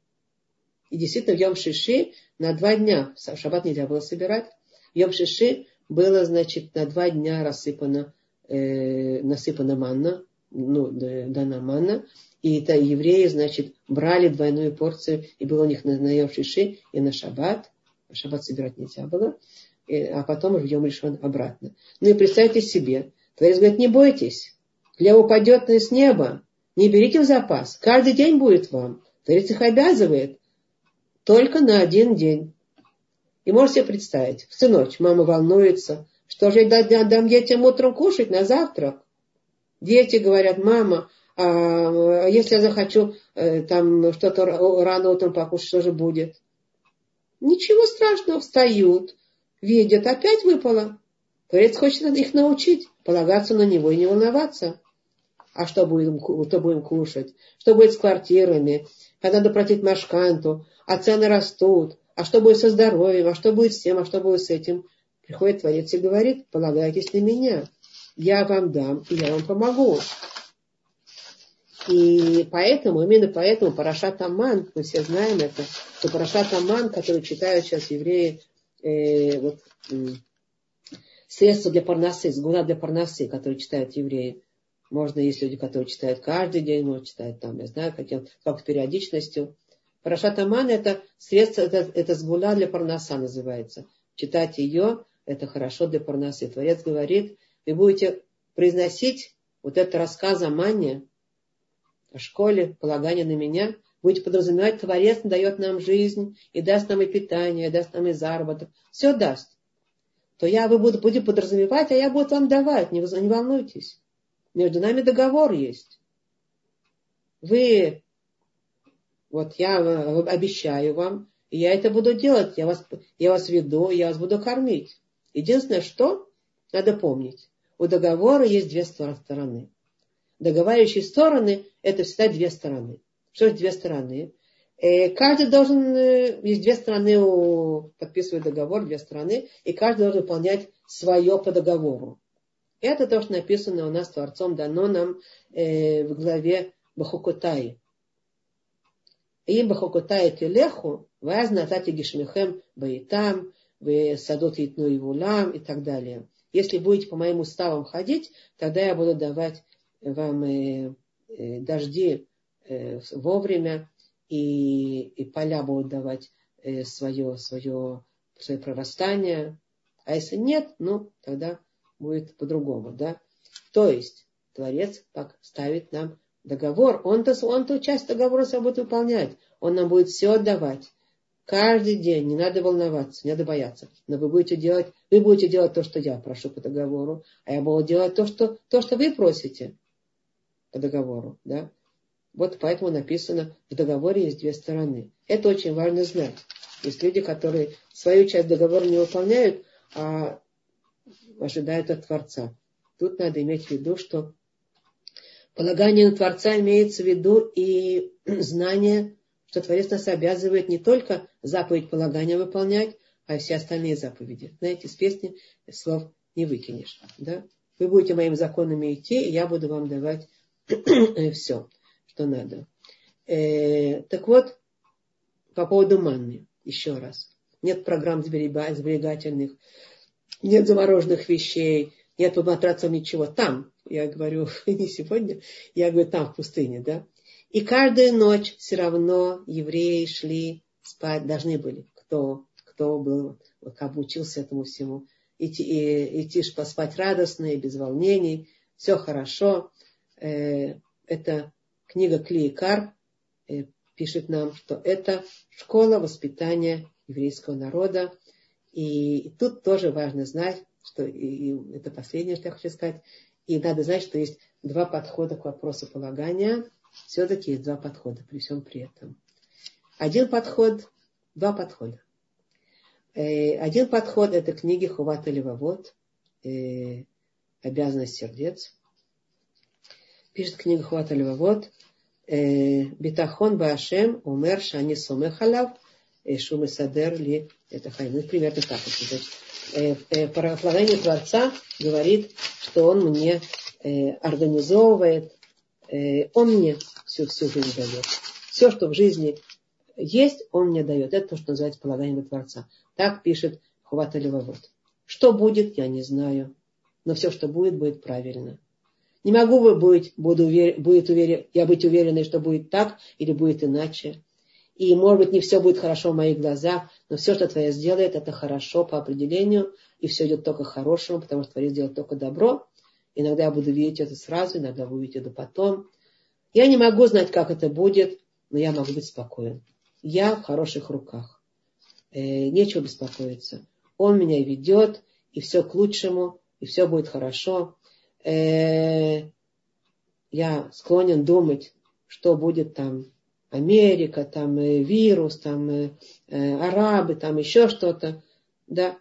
И действительно, в Йом Шиши на два дня, в шаббат нельзя было собирать, в Йом Шиши было, значит, на два дня рассыпано, э, насыпана манна, ну, дана манна, и это евреи, значит, брали двойную порцию, и было у них на, на Йом Шиши и на шаббат, шаббат собирать нельзя было, а потом Йом Решон обратно. Ну и представьте себе, Творец говорит, не бойтесь, хлеб упадет с неба, не берите в запас. Каждый день будет вам. Творец их обязывает. Только на один день. И можете представить, всю ночь мама волнуется, что же я дам детям утром кушать на завтрак. Дети говорят, мама, а если я захочу э, там что-то рано утром покушать, что же будет? Ничего страшного, встают, видят, опять выпало. Творец хочет их научить, полагаться на него и не волноваться. А что будем, что будем кушать, что будет с квартирами, когда надо платить машканту, а цены растут, а что будет со здоровьем, а что будет с тем, а что будет с этим. Приходит Творец и говорит, полагайтесь на меня, я вам дам, и я вам помогу. И поэтому, именно поэтому Парашат Аман, мы все знаем это, что Парашат Аман, который читают сейчас евреи, э, вот, э, средства для парносы, сгуна для парносы, которые читают евреи, можно, есть люди, которые читают каждый день, можно читать там, я знаю, каким, как периодичностью. Парашат Аман это средство, это, это сгула для парноса называется. Читать ее, это хорошо для парносы. Творец говорит, вы будете произносить вот этот рассказ о Мане, о школе, полагание на меня, будете подразумевать, Творец дает нам жизнь, и даст нам и питание, и даст нам и заработок, все даст. То я вы буду, будете подразумевать, а я буду вам давать, не, не волнуйтесь. Между нами договор есть. Вы, вот я обещаю вам, я это буду делать, я вас, я вас веду, я вас буду кормить. Единственное, что надо помнить, у договора есть две стороны. Договаривающие стороны – это всегда две стороны. Что же две стороны? Э, каждый должен, э, есть две стороны, у, подписывает договор, две стороны, и каждый должен выполнять свое по договору. Это то, что написано у нас Творцом, дано нам э, в главе Бахукотай. И Бахукотай телеху, ваз натати гишмихем баитам, вы садот итну и вулам и так далее. Если будете по моим уставам ходить, тогда я буду давать вам дожди вовремя, и, и поля будут давать э, свое, свое, свое прорастание. А если нет, ну, тогда будет по-другому, да? То есть Творец ставит нам договор, он-то, он-то часть договора себя будет выполнять, он нам будет все отдавать. Каждый день, не надо волноваться, не надо бояться. Но вы будете делать, вы будете делать то, что я прошу по договору, а я буду делать то, что, то, что вы просите по договору. Да? Вот поэтому написано, в договоре есть две стороны. Это очень важно знать. Есть люди, которые свою часть договора не выполняют, а ожидают от Творца. Тут надо иметь в виду, что полагание на Творца имеется в виду и знание, что Творец нас обязывает не только заповедь полагания выполнять, а и все остальные заповеди. Знаете, из песни слов не выкинешь. Да? Вы будете моими законами идти, и я буду вам давать все, что надо. Э, так вот, по поводу манны, еще раз. Нет программ сберегательных, нет замороженных вещей, нет под матрацем ничего. Там, я говорю, не сегодня, я говорю, там, в пустыне, да. И каждую ночь все равно евреи шли спать, должны были, кто, кто был, как бы учился этому всему, идти, и, идти поспать радостно и без волнений, все хорошо. Э, это книга Клейкар э, пишет нам, что это школа воспитания еврейского народа. И тут тоже важно знать, что и, и это последнее, что я хочу сказать. И надо знать, что есть два подхода к вопросу полагания. Все-таки есть два подхода при всем при этом. Один подход, два подхода. Э, один подход – это книги Хувата Левовод, э, «Обязанность сердец». Пишет книга Хувата Левовод, э, «Битахон Баашем умер шани сомехалав, шумы садер ли это хайм». Ну, примерно так это значит э, э, полагание Творца говорит, что он мне э, организовывает, э, он мне всю, всю жизнь дает. Все, что в жизни есть, он мне дает. Это то, что называется полаганием Творца. Так пишет Хувата Левовод. Что будет, я не знаю. Но все, что будет, будет правильно. Не могу быть, буду увер, будет уверен, я быть уверенной, что будет так или будет иначе. И, может быть, не все будет хорошо в моих глазах, но все, что Творец сделает, это хорошо по определению, и все идет только к хорошему, потому что Творец делает только добро. Иногда я буду видеть это сразу, иногда буду видеть это потом. Я не могу знать, как это будет, но я могу быть спокоен. Я в хороших руках. Э, нечего беспокоиться. Он меня ведет, и все к лучшему, и все будет хорошо. Э, я склонен думать, что будет там Америка, там э, вирус, там э, э, арабы, там еще что-то, да,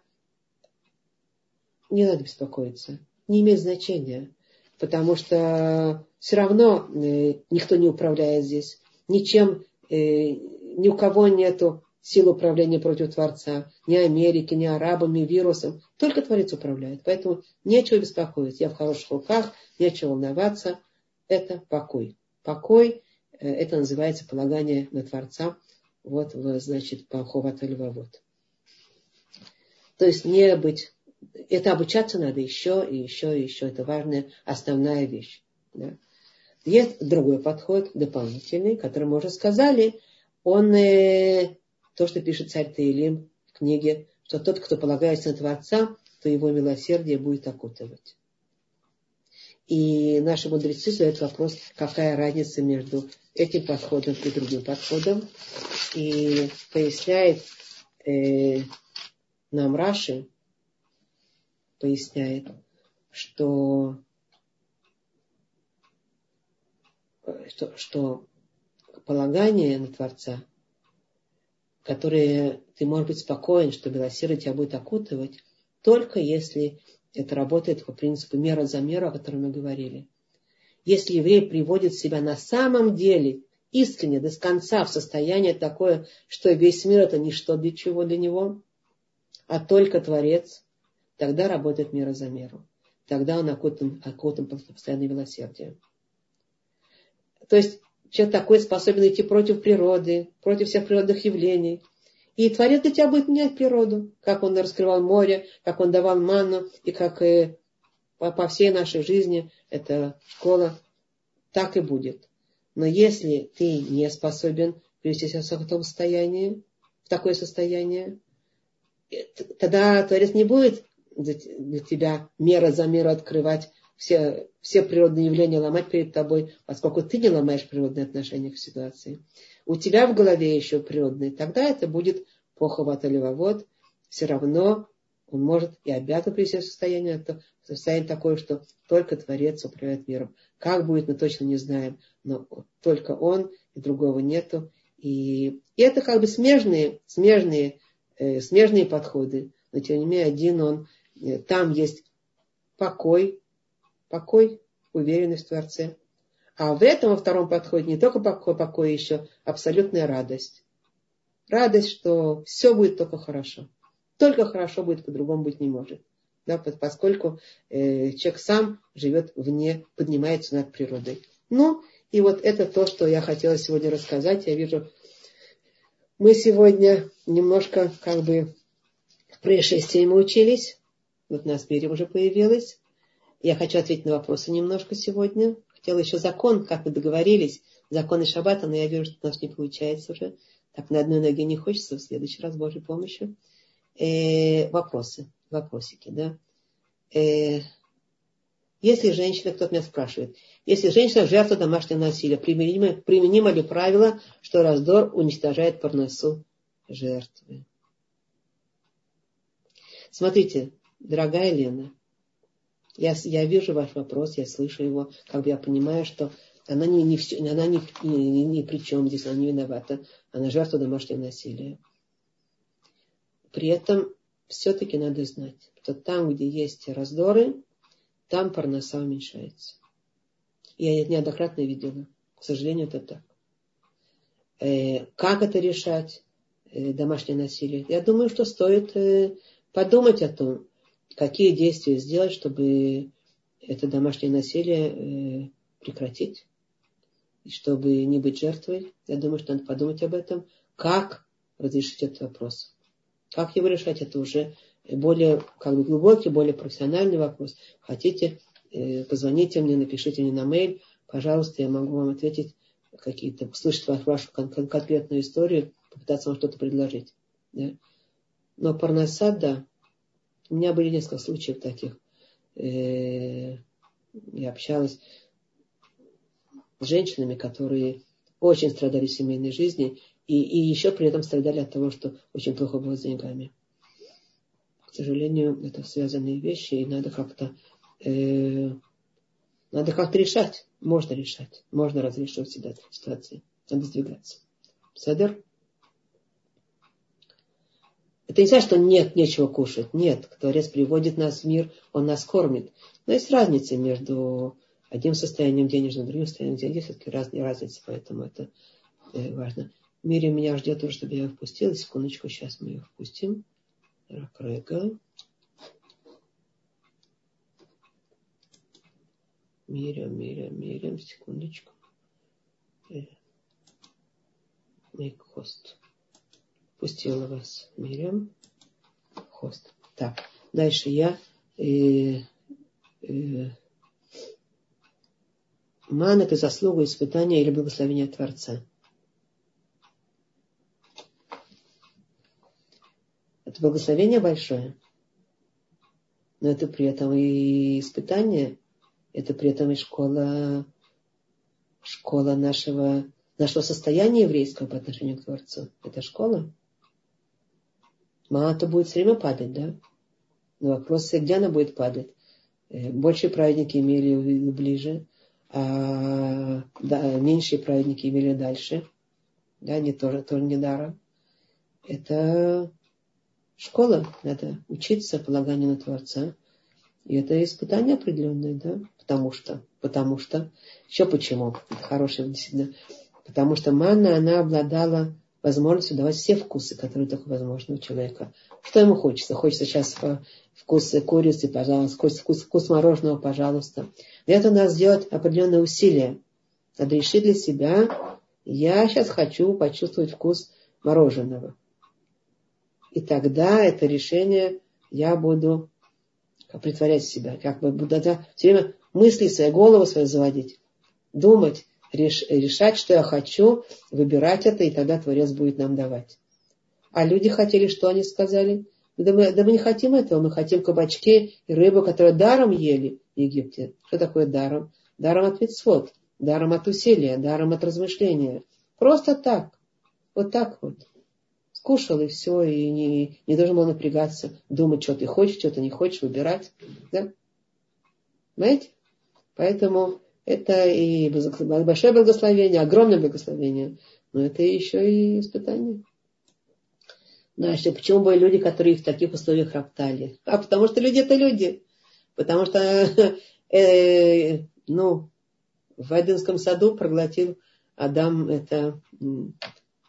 не надо беспокоиться, не имеет значения, потому что все равно никто не управляет здесь, ничем, ни у кого нету сил управления против Творца, ни Америки, ни арабами, вирусом, только Творец управляет. Поэтому нечего беспокоиться. Я в хороших руках, нечего волноваться. Это покой. Покой Э, это называется полагание на Творца. Вот, значит, по Ховатальвавод. То есть не быть... Это обучаться надо еще и еще и еще. Это важная основная вещь. Да. Есть другой подход, дополнительный, который мы уже сказали. Он, э, то, что пишет царь Таилим в книге, что тот, кто полагается на Творца, то его милосердие будет окутывать. И наши мудрецы задают вопрос, какая разница между этим подходом и другим подходом. И поясняет э, нам Раши, поясняет, что, что, что полагание на Творца, которое ты можешь быть спокоен, что милосердие тебя будет окутывать, только если это работает по принципу мера за меру, о котором мы говорили. Если еврей приводит себя на самом деле искренне, до конца, в состояние такое, что весь мир это ничто для чего для него, а только Творец, тогда работает мера за меру. Тогда он окутан, окутан постоянное милосердие. То есть человек такой способен идти против природы, против всех природных явлений, и Творец для тебя будет менять природу, как Он раскрывал море, как Он давал ману, и как и по, по всей нашей жизни эта школа так и будет. Но если ты не способен привести себя в таком состоянии, в такое состояние, тогда Творец не будет для тебя мера за меру открывать все, все природные явления ломать перед тобой, поскольку ты не ломаешь природные отношения к ситуации у тебя в голове еще природный, тогда это будет поховата левовод, все равно он может и обязан привести в состояние, это состояние такое, что только Творец управляет миром. Как будет, мы точно не знаем, но только он, и другого нету. И, и это как бы смежные, смежные, э, смежные подходы, но тем не менее один он э, там есть покой, покой, уверенность в Творце. А в этом, во втором подходе, не только покой, покой еще абсолютная радость. Радость, что все будет только хорошо. Только хорошо будет, по-другому быть не может. Да, поскольку э, человек сам живет вне, поднимается над природой. Ну, и вот это то, что я хотела сегодня рассказать. Я вижу, мы сегодня немножко как бы в происшествии мы учились. Вот нас Мирим уже появилась. Я хочу ответить на вопросы немножко сегодня. Хотела еще закон, как мы договорились, законы шаббата, но я вижу, что у нас не получается уже. Так на одной ноге не хочется, в следующий раз Божьей помощью. Э, вопросы, вопросики, да. Э, если женщина, кто-то меня спрашивает, если женщина жертва домашнего насилия, применимо, применимо ли правило, что раздор уничтожает парносу жертвы? Смотрите, дорогая Лена, я, я вижу ваш вопрос, я слышу его, как бы я понимаю, что она не, не, все, она не, не, не, ни при чем здесь, она не виновата, она жертва домашнего насилия. При этом все-таки надо знать, что там, где есть раздоры, там парноса уменьшается. Я это неоднократно видела. К сожалению, это так. Э, как это решать, э, домашнее насилие? Я думаю, что стоит э, подумать о том, какие действия сделать, чтобы это домашнее насилие прекратить, и чтобы не быть жертвой. Я думаю, что надо подумать об этом, как разрешить этот вопрос. Как его решать, это уже более как бы глубокий, более профессиональный вопрос. Хотите, позвоните мне, напишите мне на mail, пожалуйста, я могу вам ответить какие-то, услышать вашу конкретную историю, попытаться вам что-то предложить. Да? Но парноса, да, у меня были несколько случаев таких. Э, я общалась с женщинами, которые очень страдали в семейной жизни и, и еще при этом страдали от того, что очень плохо было с деньгами. К сожалению, это связанные вещи, и надо как-то э, надо как-то решать. Можно решать. Можно разрешить ситуации. Надо сдвигаться. Седер? Это не значит, что нет, нечего кушать. Нет, Творец приводит нас в мир, Он нас кормит. Но есть разница между одним состоянием денежным, другим состоянием денег. Все-таки разные разницы, поэтому это э, важно. В мире меня ждет уже, чтобы я ее впустила. Секундочку, сейчас мы ее впустим. Ракрега. Мирям, Мирям, Мирям, секундочку. Make host пустила вас Мирям. Хост. Так, дальше я э, э, Ман это заслуга, испытания или благословения Творца. Это благословение большое. Но это при этом и испытание, это при этом и школа, школа нашего, нашего состояния еврейского по отношению к Творцу. Это школа. Мало-то будет все время падать, да? Но вопрос, где она будет падать? Э, большие праведники имели ближе, а да, меньшие праведники имели дальше. Да, не тоже, тоже не даром. Это школа, надо учиться полаганию на Творца. И это испытание определенное, да, потому что, потому что, еще почему, это хорошее действительно, потому что манна, она обладала возможностью давать все вкусы, которые только возможны у человека. Что ему хочется? Хочется сейчас вкус курицы, пожалуйста, вкус, вкус, вкус мороженого, пожалуйста. Для этого надо сделать определенные усилия. Надо решить для себя, я сейчас хочу почувствовать вкус мороженого. И тогда это решение я буду притворять себя. Как бы буду все время мысли своей голову свою заводить. Думать, решать, что я хочу, выбирать это, и тогда Творец будет нам давать. А люди хотели, что они сказали? Да мы, да мы не хотим этого, мы хотим кабачки и рыбу, которую даром ели в Египте. Что такое даром? Даром от митцвот, даром от усилия, даром от размышления. Просто так. Вот так вот. Скушал и все, и не, не должен был напрягаться, думать, что ты хочешь, что ты не хочешь, выбирать. Да? Понимаете? Поэтому это и большое благословение, огромное благословение, но это еще и испытание. Значит, почему были люди, которые в таких условиях роптали? А потому что люди это люди. Потому что, э, ну, в Эденском саду проглотил Адам это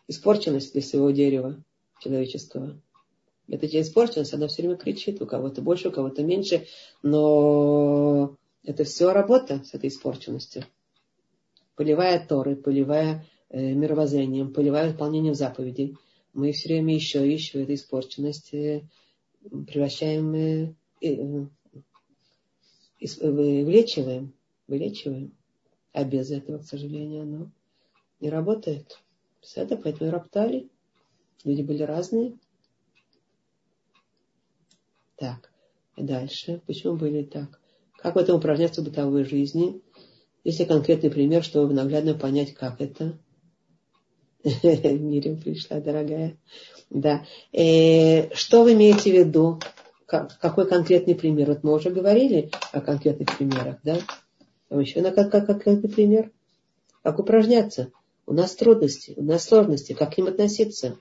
испорченность для своего дерева человеческого. Это испорченность, она все время кричит, у кого-то больше, у кого-то меньше, но это все работа с этой испорченностью. Поливая Торы, поливая э, мировоззрением, поливая выполнением заповедей, мы все время еще, еще эту испорченность э, превращаем, э, э, вылечиваем, вылечиваем. А без этого, к сожалению, оно не работает. Это поэтому и роптали. Люди были разные. Так, и дальше. Почему были так? Как в этом упражняться в бытовой жизни? Если конкретный пример, чтобы наглядно понять, как это. Мирим пришла, дорогая. Да. Э, что вы имеете в виду? какой конкретный пример? Вот мы уже говорили о конкретных примерах, да? А еще на как, как конкретный пример? Как упражняться? У нас трудности, у нас сложности. Как к ним относиться?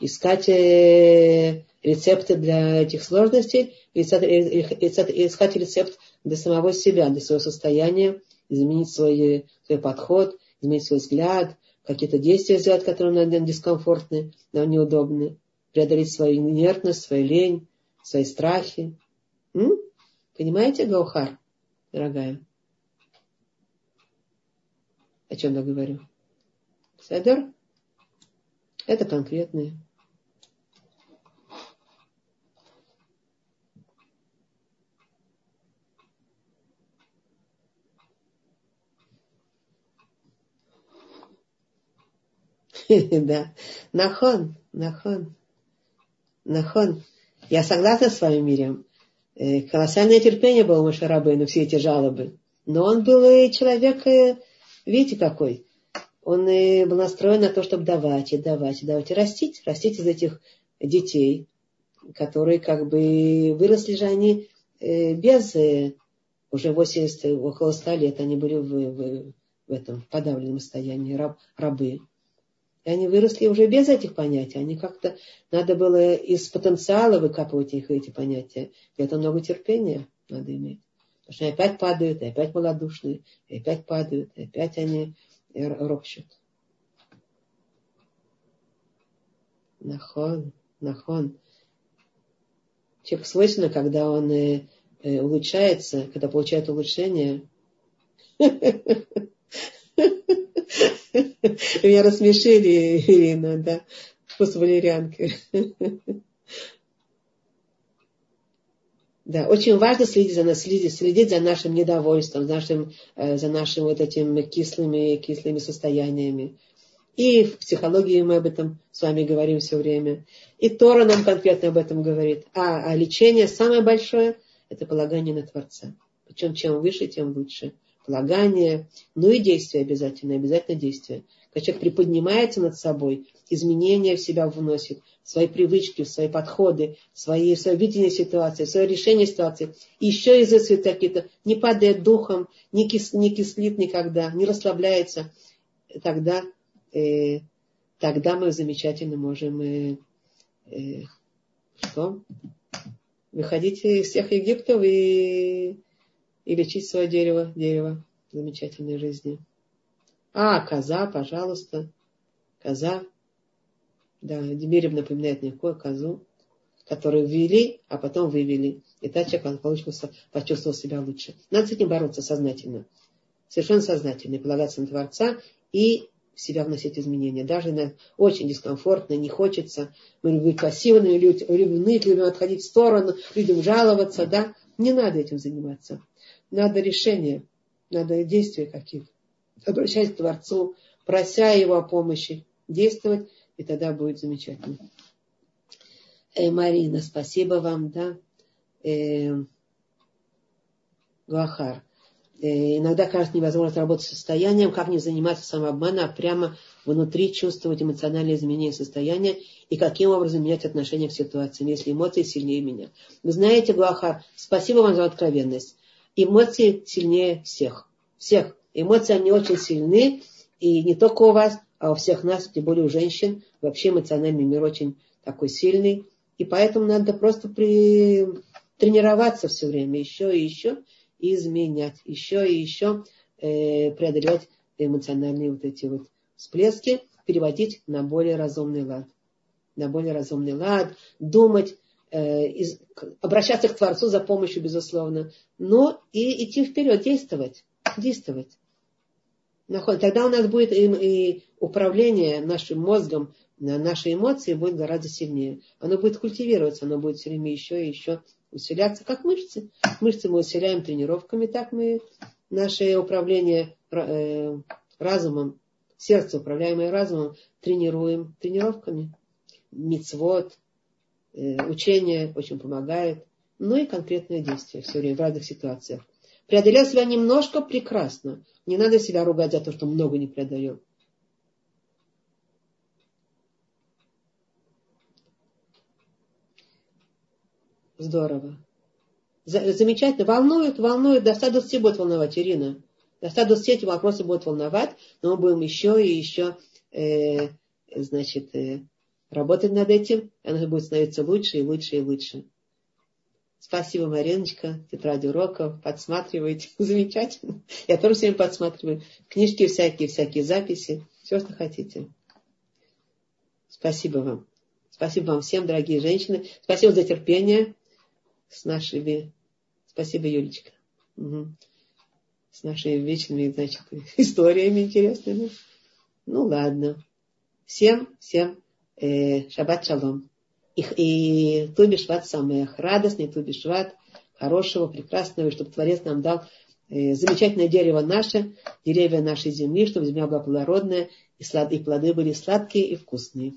Искать э, рецепты для этих сложностей, искать рецепт для самого себя, для своего состояния, изменить свой, свой подход, изменить свой взгляд, какие-то действия сделать, которые нам дискомфортны, нам неудобны, преодолеть свою инертность, свою лень, свои страхи. М? Понимаете, Гаухар, дорогая? О чем я говорю? Седер? Это конкретные. да. Нахон, нахон, нахон. Я согласна с вами, Мирим. Э, колоссальное терпение было у Машарабейна, все эти жалобы. Но он был и человек, э, видите, какой. Он и был настроен на то, чтобы давать, и давать, и давать, и растить. Растить из этих детей, которые как бы выросли же они э, без уже 80, около 100 лет они были в, в, в этом подавленном состоянии, раб, рабы. И они выросли уже без этих понятий. Они как-то, надо было из потенциала выкапывать их эти понятия. И это много терпения надо иметь. Потому что они опять падают, и опять малодушные, и опять падают, и опять они ропщут. Нахон, нахон. Человек свойственно, когда он э, э, улучшается, когда получает улучшение, Меня рассмешили, Ирина, да, вкус валерьянки. Да, очень важно следить за нас, следить, следить за нашим недовольством, за нашим, э, за нашим вот этими кислыми, кислыми состояниями. И в психологии мы об этом с вами говорим все время. И Тора нам конкретно об этом говорит. А, а лечение самое большое – это полагание на Творца. Причем чем выше, тем лучше полагание, ну и действие обязательно, обязательно действие. Когда человек приподнимается над собой, изменения в себя вносит, свои привычки, свои подходы, свои, свое видение ситуации, свое решение ситуации, и еще изыскивает какие-то, не падает духом, не, кис, не кислит никогда, не расслабляется, тогда, э, тогда мы замечательно можем э, э, что? выходить из всех Египтов и и лечить свое дерево, дерево замечательной жизни. А, коза, пожалуйста. Коза. Да, Демирев напоминает мне козу, которую ввели, а потом вывели. И та человек, получился, почувствовал себя лучше. Надо с этим бороться сознательно. Совершенно сознательно. И полагаться на Творца и в себя вносить изменения. Даже на очень дискомфортно, не хочется. Мы любим пассивные, любим ныть, любим отходить в сторону, любим жаловаться, да. Не надо этим заниматься. Надо решение, надо действия каких-то. Обращаясь к Творцу, прося Его о помощи, действовать, и тогда будет замечательно. Э, Марина, спасибо вам, да. Э, Гуахар. Э, иногда кажется невозможно работать с состоянием, как не заниматься самообманом, а прямо внутри чувствовать эмоциональные изменения состояния и каким образом менять отношение к ситуации, если эмоции сильнее меня. Вы знаете, Гуахар, спасибо вам за откровенность эмоции сильнее всех. Всех. Эмоции, они очень сильны, и не только у вас, а у всех нас, тем более у женщин. Вообще эмоциональный мир очень такой сильный. И поэтому надо просто при... тренироваться все время, еще и еще, изменять, еще и еще э, преодолевать эмоциональные вот эти вот всплески, переводить на более разумный лад. На более разумный лад, думать, из, обращаться к Творцу за помощью, безусловно, но и идти вперед, действовать, действовать. Тогда у нас будет и, и управление нашим мозгом, наши эмоции будет гораздо сильнее. Оно будет культивироваться, оно будет все время еще и еще усиляться, как мышцы. Мышцы мы усиляем тренировками, так мы наше управление э, разумом, сердце, управляемое разумом, тренируем тренировками. Мицвод, э, учение очень помогает. Ну и конкретные действия все время в разных ситуациях. Преодолеть себя немножко прекрасно. Не надо себя ругать за то, что много не преодолел. Здорово. Замечательно. Волнует, волнует. До 120 будет волновать, Ирина. До 120 эти вопросы будут волновать, но мы будем еще и еще э, значит, э, работать над этим. Оно будет становиться лучше и лучше и лучше. Спасибо, Мариночка, тетради уроков, подсматривайте. Замечательно. Я тоже всем подсматриваю. Книжки всякие, всякие записи. Все, что хотите. Спасибо вам. Спасибо вам всем, дорогие женщины. Спасибо за терпение с нашими... Спасибо, Юлечка. Угу. С нашими вечными, значит, историями интересными. Ну, ладно. Всем, всем э, шаббат шалом. И, и Тубишват самых радостный Тубишват, хорошего, прекрасного, чтобы Творец нам дал э, замечательное дерево наше, деревья нашей земли, чтобы земля была плодородная, и, слад, и плоды были сладкие и вкусные.